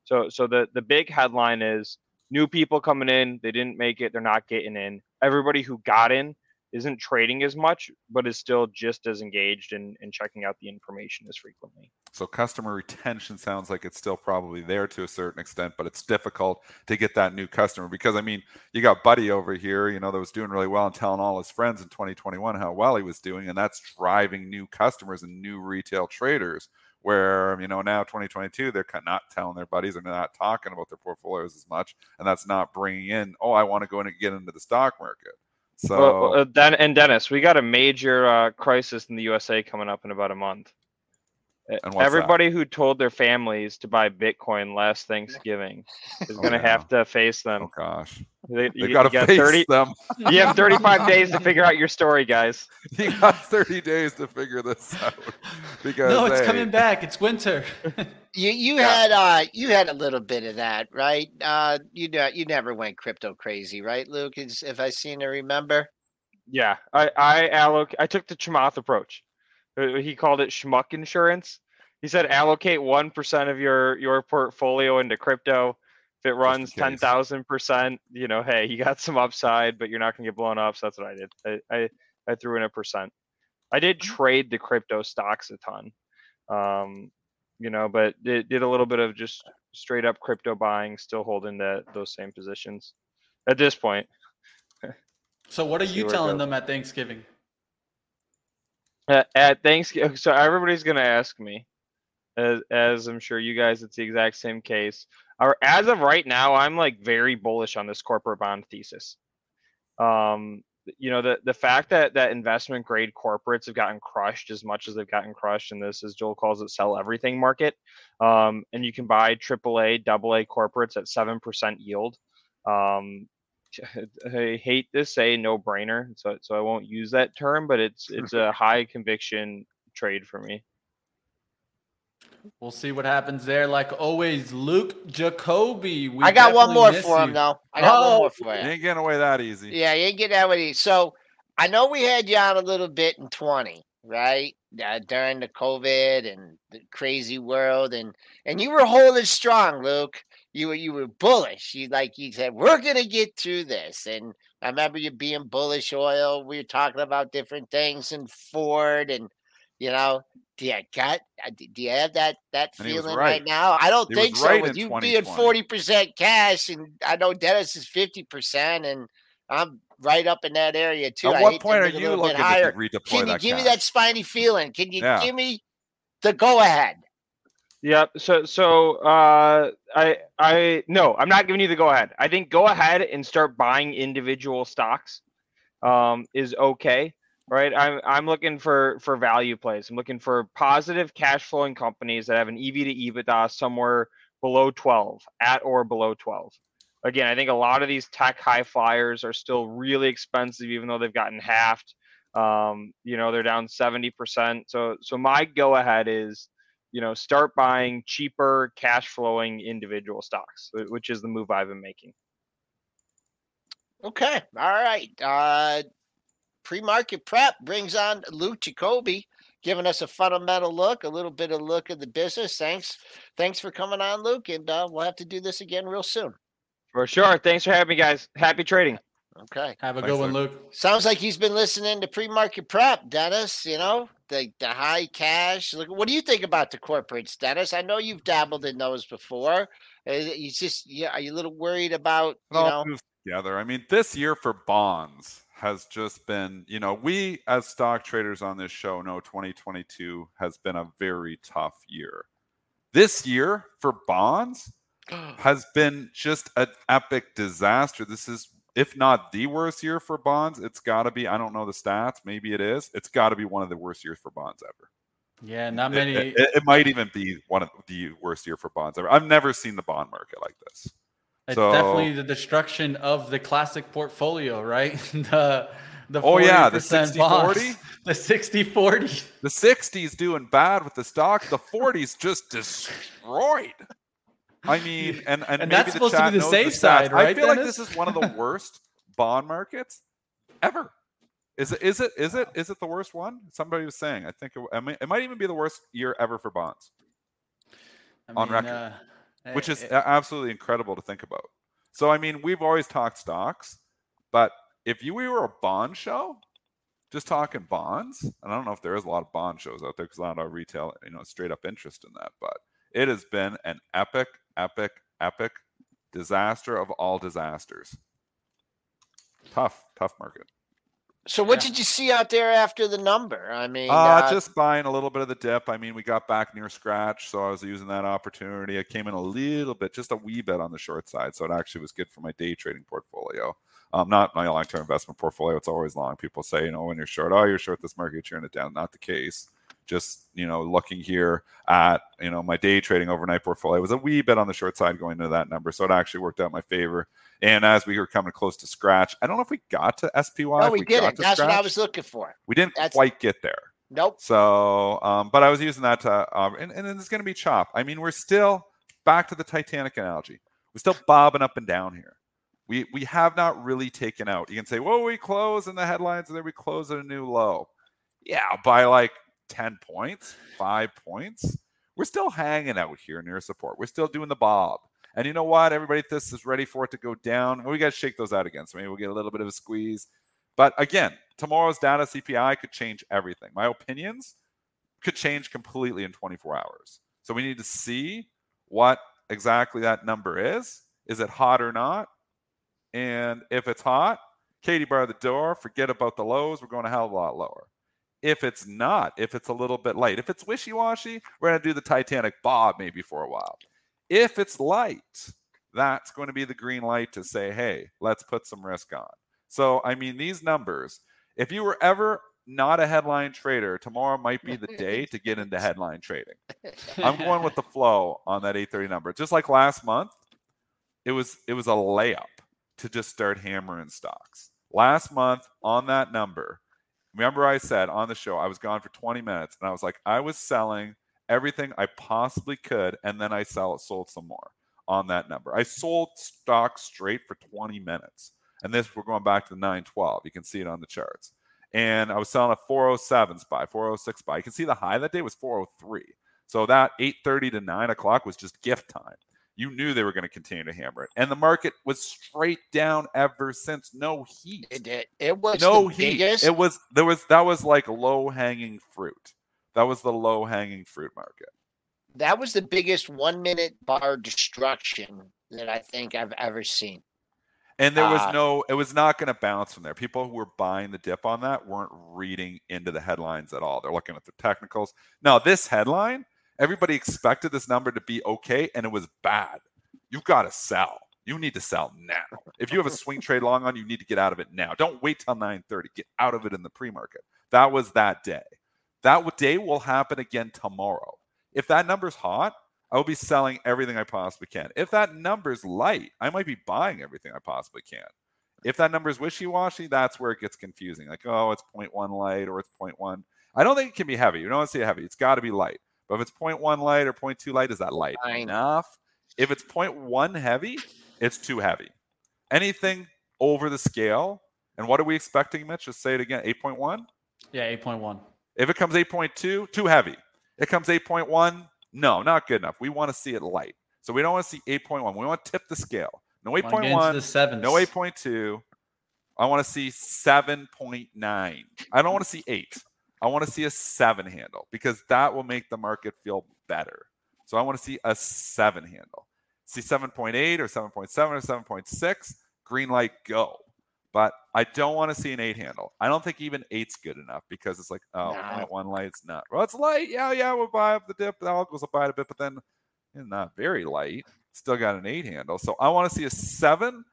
So, so the the big headline is new people coming in. They didn't make it. They're not getting in. Everybody who got in isn't trading as much, but is still just as engaged in, in checking out the information as frequently. So customer retention sounds like it's still probably there to a certain extent, but it's difficult to get that new customer because I mean, you got Buddy over here, you know, that was doing really well and telling all his friends in 2021 how well he was doing, and that's driving new customers and new retail traders. Where you know now 2022 they're not telling their buddies and they're not talking about their portfolios as much, and that's not bringing in. Oh, I want to go in and get into the stock market. So Well, uh, Den- and Dennis, we got a major uh, crisis in the USA coming up in about a month. Uh, And what's that? Everybody who told their families to buy Bitcoin last Thanksgiving is Oh, going to yeah. have to face them. oh gosh, They, they you, got to you got face 30, them. you have 35 days to figure out your story, guys. you got 30 days to figure this out because No, it's hey, coming back. It's winter. You you Yeah. had uh you had a little bit of that, right? Uh you know you never went crypto crazy, right, Luke? Is if I seem to remember. Yeah, I I alloc I took the Chamath approach. Uh, He called it schmuck insurance. He said allocate one percent of your your portfolio into crypto. If it runs case. ten thousand percent, you know, hey, you got some upside, but you're not gonna get blown up. So that's what I did. I I, I threw in a percent. I did trade the crypto stocks a ton, um, you know, but did, did a little bit of just straight up crypto buying, still holding that those same positions. At this point, So what are you telling them at Thanksgiving? at, at Thanksgiving. So everybody's gonna ask me, as, as I'm sure you guys, it's the exact same case. Or as of right now, I'm like very bullish on this corporate bond thesis. Um, you know, the the fact that that investment grade corporates have gotten crushed as much as they've gotten crushed in this, as Joel calls it, sell everything market. Um, and you can buy AAA, AA corporates at seven percent yield. Um, I hate to say no brainer, so so I won't use that term, but it's it's a high conviction trade for me. We'll see what happens there. Like always, Luke Jacoby. We I got one more miss for him you. though. I got one Oh, more for you you. ain't getting away that easy. Yeah, you ain't get that easy. So I know we had you on a little bit in 20, right? Uh, during the COVID and the crazy world, and and you were holding strong, Luke. You were you were bullish. You like you said, we're gonna get through this. And I remember you being bullish oil. We were talking about different things and Ford and You know, do you got? uh, Do you have that that And feeling right. right. now? I don't He think so. right With you being forty percent cash, and I know Dennis is fifty percent, and I'm right up in that area too. At I what point are you looking higher. to redeploy Can you that give me that spiny feeling? Can you Yeah. give me the go ahead? Yep. So so uh I I no, I'm not giving you the go ahead. I think go ahead and start buying individual stocks um is okay. Right. I'm I'm looking for for value plays. I'm looking for positive cash flowing companies that have an EV to EBITDA somewhere below 12, at or below 12. Again, I think a lot of these tech high flyers are still really expensive, even though they've gotten halved. Um, you know, they're down 70%. So so my go ahead is you know, start buying cheaper cash flowing individual stocks, which is the move I've been making. Okay. All right. Uh pre-market prep brings on Luke Jacoby, giving us a fundamental look, a little bit of look at the business. Thanks. Thanks for coming on, Luke. And uh, we'll have to do this again real soon. For sure. Thanks for having me, guys. Happy trading. Okay. Have a Thanks, good one, Luke. Luke. Sounds like he's been listening to pre-market prep, Dennis. You know, the the high cash. Look, what do you think about the corporates, Dennis? I know you've dabbled in those before. Uh, You just, yeah, are you a little worried about, It you know? together. I mean, this year for bonds has just been, you know, we as stock traders on this show know 2022 has been a very tough year. This year for bonds mm. has been just an epic disaster. This is, if not the worst year for bonds, it's got to be. I don't know the stats. Maybe it is. It's got to be one of the worst years for bonds ever. Yeah, not It- many. It, it- it might even be one of the worst year for bonds ever. I've never seen the bond market like this. It's So- definitely the destruction of the classic portfolio, right? the the Oh, yeah, the 40% bonds, 60-40? the 60 40. The 60s doing bad with the stock. The 40s just destroyed. I mean, and and, And maybe that's the supposed to be the safe stats. side, right? I feel like this is one of the worst bond markets ever. Is it? Is it? Is it? Is it the worst one? Somebody was saying. I think it, I mean, it might even be the worst year ever for bonds, I On record, uh, which eh, is eh, absolutely incredible to think about. So I mean, we've always talked stocks, but if you we were a bond show, just talking bonds, and I don't know if there is a lot of bond shows out there because a lot of retail, you know, straight up interest in that, but it has been an epic, epic, epic disaster of all disasters. Tough, tough market. So, what Yeah. did you see out there after the number? I mean, Uh, uh, just buying a little bit of the dip. I mean, we got back near scratch, so I was using that opportunity. I came in a little bit, just a wee bit on the short side, so it actually was good for my day trading portfolio. Um, not my long-term investment portfolio. It's always long. People say, you know, when you're short, oh, you're short this market, you're in it down. Not the case. Just you know, looking here at you know my day trading overnight portfolio was a wee bit on the short side going into that number, so it actually worked out in my favor. And as we were coming close to scratch, I don't know if we got to SPY. no, if we, didn't. to That's what I was looking for. We didn't that's- quite get there. Nope. So, um, but I was using that to, um, and, and it's going to be chop. I mean, we're still back to the Titanic analogy. We're still bobbing up and down here. We we have not really taken out. You can say, well, we close in the headlines and then we close at a new low. Yeah, by like 10 points, five points. We're still hanging out here near support. We're still doing the bob. And you know what? Everybody this is ready for it to go down. We got to shake those out again. So maybe we'll get a little bit of a squeeze. But again, tomorrow's data CPI could change everything. My opinions could change completely in 24 hours. So we need to see what exactly that number is. Is it hot or not? And if it's hot, Katie bar the door, forget about the lows. We're going a hell of a lot lower. If it's not, if it's a little bit light, if it's wishy washy, we're going to do the Titanic bob maybe for a while. If it's light, that's going to be the green light to say, hey, let's put some risk on. So, I mean, these numbers, if you were ever not a headline trader, tomorrow might be the day to get into headline trading. I'm going with the flow on that 830 number. Just like last month, it was it was a layup to just start hammering stocks. Last month on that number, remember I said on the show I was gone for 20 minutes and I was like I was selling everything I possibly could and then I sell sold some more on that number. I sold stock straight for 20 minutes. And this we're going back to the 912. You can see it on the charts. And I was selling a 407 spy, 406 spy. You can see the high that day was 403. So that 8:30 to 9 o'clock was just gift time. You knew they were going to continue to hammer it, and the market was straight down ever since. No heat, It, it, it was no the heat. biggest. It was there was that was like low hanging fruit. That was the low hanging fruit market. That was the biggest one minute bar destruction that I think I've ever seen. And there was Uh, no, it was not going to bounce from there. People who were buying the dip on that weren't reading into the headlines at all. They're looking at the technicals. Now, this headline, everybody expected this number to be okay, and it was bad. You've got to sell. You need to sell now. If you have a swing trade long on, you need to get out of it now. Don't wait till 9:30. Get out of it in the pre-market. That was that day. That day will happen again tomorrow. If that number's hot, I will be selling everything I possibly can. If that number's light, I might be buying everything I possibly can. If that number is wishy-washy, that's where it gets confusing. Like, oh, it's 0.1 light or it's 0.1. I don't think it can be heavy. You don't want to say heavy. It's got to be light. But if it's 0.1 light or 0.2 light, is that light Fine. enough? If it's 0.1 heavy, it's too heavy. Anything over the scale, and what are we expecting, Mitch? Just say it again. 8.1? Yeah, 8.1. If it comes 8.2, too heavy. It comes 8.1, no, not good enough. We want to see it light. So we don't want to see 8.1. We want to tip the scale. No Wanna get 8.1, the sevens. no 8.2. I want to see 7.9. I don't want to see 8. I want to see a 7 handle because that will make the market feel better. So I want to see a 7 handle. See 7.8 or 7.7 or 7.6, green light go. But I don't want to see an 8 handle. I don't think even eight's good enough because it's like, oh, No. 0.1 light's not. Well, it's light. Yeah, yeah, we'll buy up the dip. The algos will buy it a bit, but then it's not very light. Still got an 8 handle. So I want to see a 7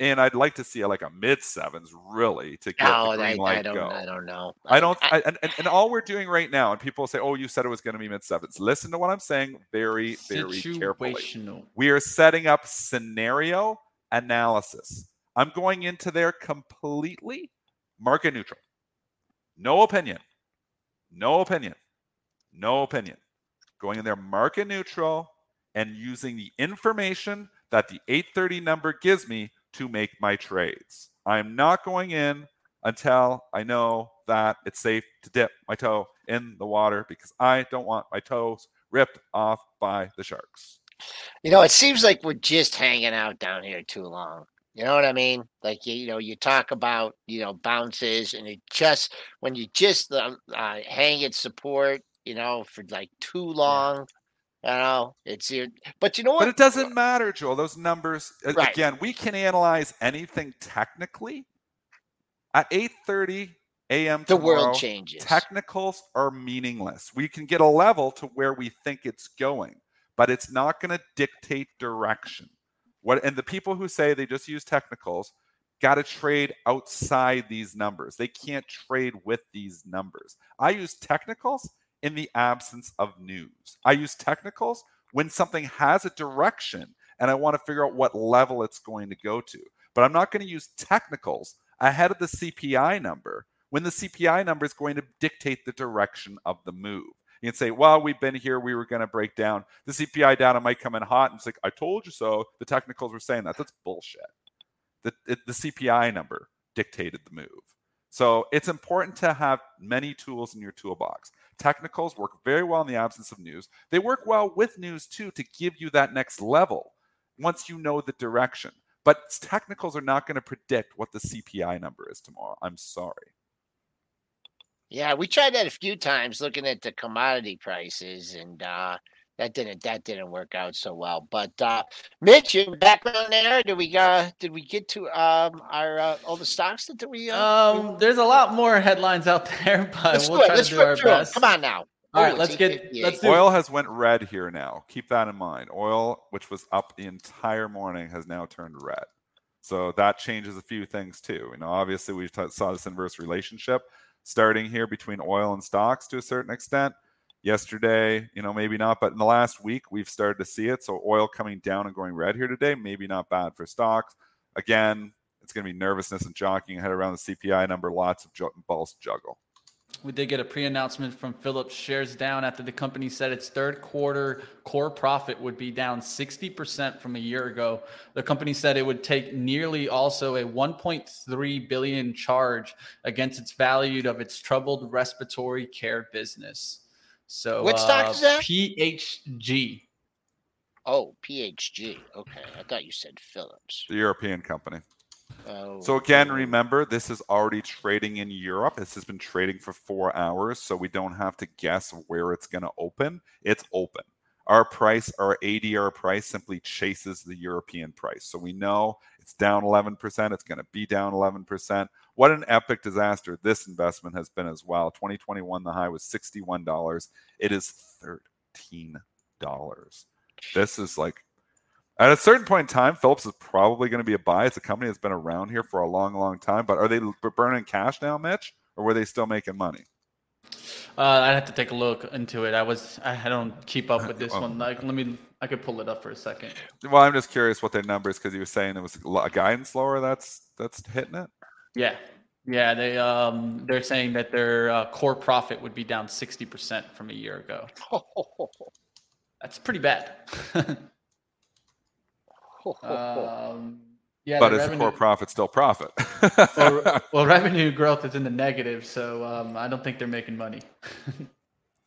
and I'd like to see a, like a mid sevens really to get No, the oh, green I, light I don't. go. I don't know. I don't, I, and, and, and all we're doing right now, and people say, "Oh, you said it was going to be mid sevens." Listen to what I'm saying very, very carefully. Situational. We are setting up scenario analysis. I'm going into there completely market neutral. No opinion. No opinion. No opinion. Going in there market neutral and using the information that the 830 number gives me to make my trades. I'm not going in until I know that it's safe to dip my toe in the water because I don't want my toes ripped off by the sharks. You know, it seems like we're just hanging out down here too long. You know what I mean? Like you, you know, you talk about you know bounces, and it just when you just um, uh, hang at support, you know, for like too long. You know, it's your. But you know what? But it doesn't matter, Joel. Those numbers Right. again, we can analyze anything technically at 8:30 a.m. the tomorrow. world changes. Technicals are meaningless. We can get a level to where we think it's going, but it's not going to dictate direction. What and the people who say they just use technicals got to trade outside these numbers. They can't trade with these numbers. I use technicals in the absence of news. I use technicals when something has a direction and I want to figure out what level it's going to go to. But I'm not going to use technicals ahead of the CPI number when the CPI number is going to dictate the direction of the move. You can say, well, we've been here, we were going to break down. The CPI data might come in hot. And it's like, I told you so. The technicals were saying that. That's bullshit. The, it, the CPI number dictated the move. So it's important to have many tools in your toolbox. Technicals work very well in the absence of news. They work well with news too to give you that next level once you know the direction. But technicals are not going to predict what the CPI number is tomorrow. I'm sorry. Yeah, we tried that a few times, looking at the commodity prices, and uh, that didn't that didn't work out so well. But uh, Mitch, in the background there, did we uh, did we get to um, our uh, all the stocks that we? Uh, Um, there's a lot more headlines out there, but let's we'll do try Let's to do our rip through 'em. best. Come on now. All right, Oh, let's get let's do Oil has went red here now. Keep that in mind. Oil, which was up the entire morning, has now turned red. So that changes a few things too. You know, obviously we t- saw this inverse relationship starting here between oil and stocks to a certain extent. Yesterday, you know, maybe not, but in the last week we've started to see it. So oil coming down and going red here today, maybe not bad for stocks. Again, it's going to be nervousness and jockeying ahead around the CPI number. Lots of balls to juggle. We did get a pre-announcement from Philips shares down after the company said its third quarter core profit would be down 60% from a year ago. The company said it would take nearly also a 1.3 billion charge against its value of its troubled respiratory care business. So What stock uh, is that? PHG. Oh, PHG. Okay, I thought you said Philips. The European company. Oh, So again, remember this is already trading in Europe. This has been trading for four hours, so we don't have to guess where it's going to open. It's open. Our price, our ADR price, simply chases the European price. So we know it's down 11%. It's going to be down 11%. What an epic disaster this investment has been as well. 2021, the high was $61. It is $13. This is like at a certain point in time, Philips is probably going to be a buy. It's a company that's been around here for a long, long time. But are they burning cash now, Mitch, or were they still making money? Uh, I'd have to take a look into it. I was I don't keep up with this one. Like, let me I could pull it up for a second. Well, I'm just curious what their numbers because you were saying it was a guidance lower. That's that's hitting it. Yeah, yeah. They um they're saying that their uh, core profit would be down sixty percent from a year ago. That's pretty bad. um, yeah, but is the core profit still profit? well, well, revenue growth is in the negative, so um, I don't think they're making money.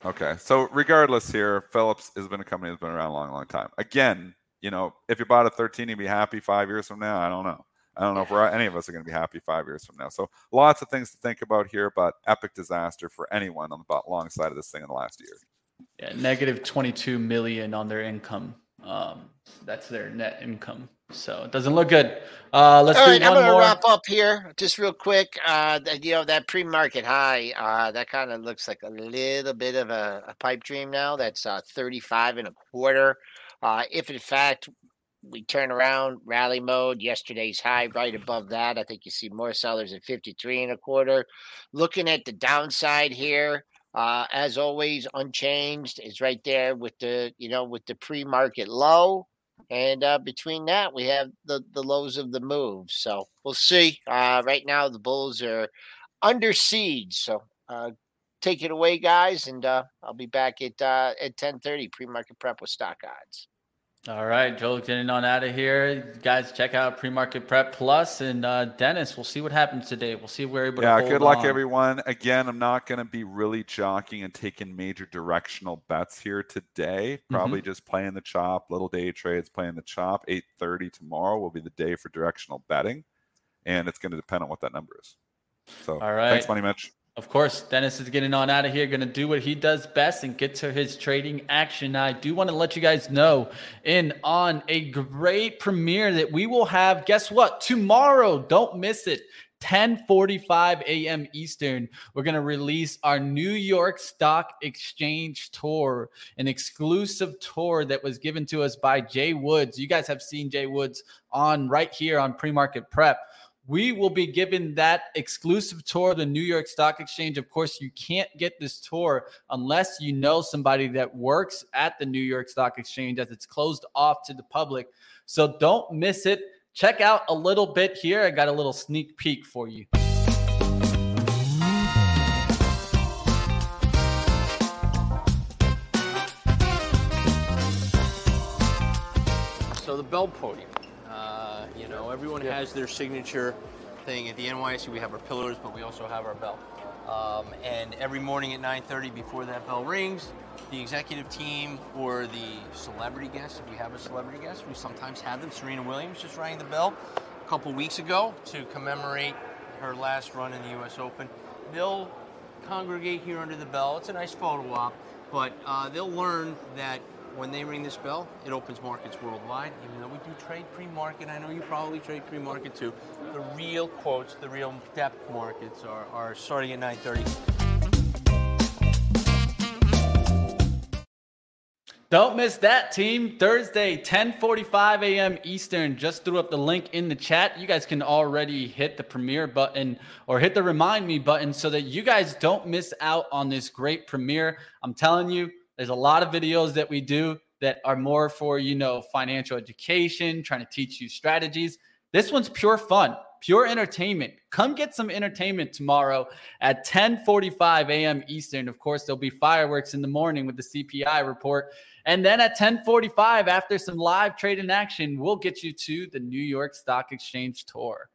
Okay. So regardless here, Philips has been a company that's been around a long, long time. Again, you know, if you bought a 13, you'd be happy five years from now. I don't know. I don't know if we're any of us are going to be happy five years from now. So lots of things to think about here, but epic disaster for anyone on the long side of this thing in the last year. Yeah, negative 22 million on their income. Um, that's their net income. So it doesn't look good. Uh, let's All do right, I'm going to wrap up here just real quick. Uh, that, you know, that pre-market high, uh, that kind of looks like a little bit of a, a pipe dream now. That's uh, 35 and a quarter. Uh, if in fact we turn around rally mode, yesterday's high right above that, I think you see more sellers at 53 and a quarter. Looking at the downside here, uh, as always, unchanged is right there with the, you know, with the pre-market low. And uh, between that, we have the, the lows of the move. So we'll see. Uh, right now, the Bulls are under siege. So uh, take it away, guys, and uh, I'll be back at uh, at ten thirty pre-market prep with stock odds. All right, Joel, getting on out of here. Guys, check out Pre-Market Prep Plus and uh, Dennis. We'll see what happens today. We'll see we're able Yeah, good luck, on. everyone. Again, I'm not going to be really jockeying and taking major directional bets here today. Probably just playing the chop, little day trades, playing the chop. 8:30 tomorrow will be the day for directional betting, and it's going to depend on what that number is. So, All right. thanks, Money Mitch. Of course, Dennis is getting on out of here, going to do what he does best and get to his trading action. I do want to let you guys know in on a great premiere that we will have. Guess what? Tomorrow, don't miss it. 10:45 a.m. Eastern, we're going to release our New York Stock Exchange tour, an exclusive tour that was given to us by Jay Woods. You guys have seen Jay Woods on right here on Pre-Market Prep we will be giving that exclusive tour of the New York Stock Exchange. Of course, you can't get this tour unless you know somebody that works at the New York Stock Exchange as it's closed off to the public. So don't miss it. Check out a little bit here. I got a little sneak peek for you. So the bell podium, know, everyone has their signature thing. At the NYSE, we have our pillars, but we also have our bell. Um, and every morning at 9:30, before that bell rings, the executive team or the celebrity guest, if we have a celebrity guest, we sometimes have them. Serena Williams just rang the bell a couple weeks ago to commemorate her last run in the U.S. Open. They'll congregate here under the bell. It's a nice photo op, but uh, they'll learn that when they ring this bell, it opens markets worldwide. Even though we do trade pre-market, I know you probably trade pre-market too. The real quotes, the real depth markets are, are starting at 9:30. Don't miss that team. Thursday, 10:45 a.m. Eastern. Just threw up the link in the chat. You guys can already hit the premiere button or hit the remind me button so that you guys don't miss out on this great premiere. I'm telling you, there's a lot of videos that we do that are more for, you know, financial education, trying to teach you strategies. This one's pure fun, pure entertainment. Come get some entertainment tomorrow at 10:45 a.m. Eastern. Of course, there'll be fireworks in the morning with the CPI report. And then at 10:45 after some live trade in action, we'll get you to the New York Stock Exchange tour.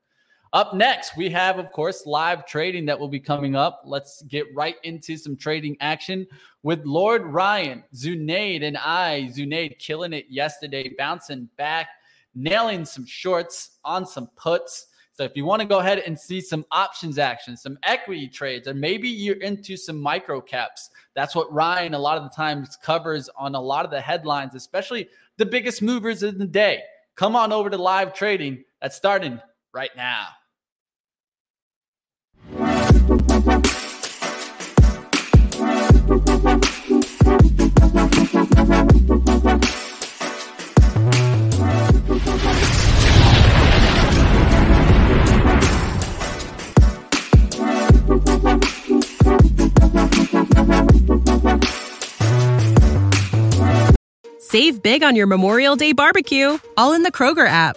Up next, we have, of course, live trading that will be coming up. Let's get right into some trading action with Lord Ryan, Zunaid, and I. Zunaid killing it yesterday, bouncing back, nailing some shorts on some puts. So if you want to go ahead and see some options action, some equity trades, or maybe you're into some micro caps, that's what Ryan a lot of the times covers on a lot of the headlines, especially the biggest movers in the day. Come on over to live trading. That's starting right now. Save big on your Memorial Day barbecue, all in the Kroger app.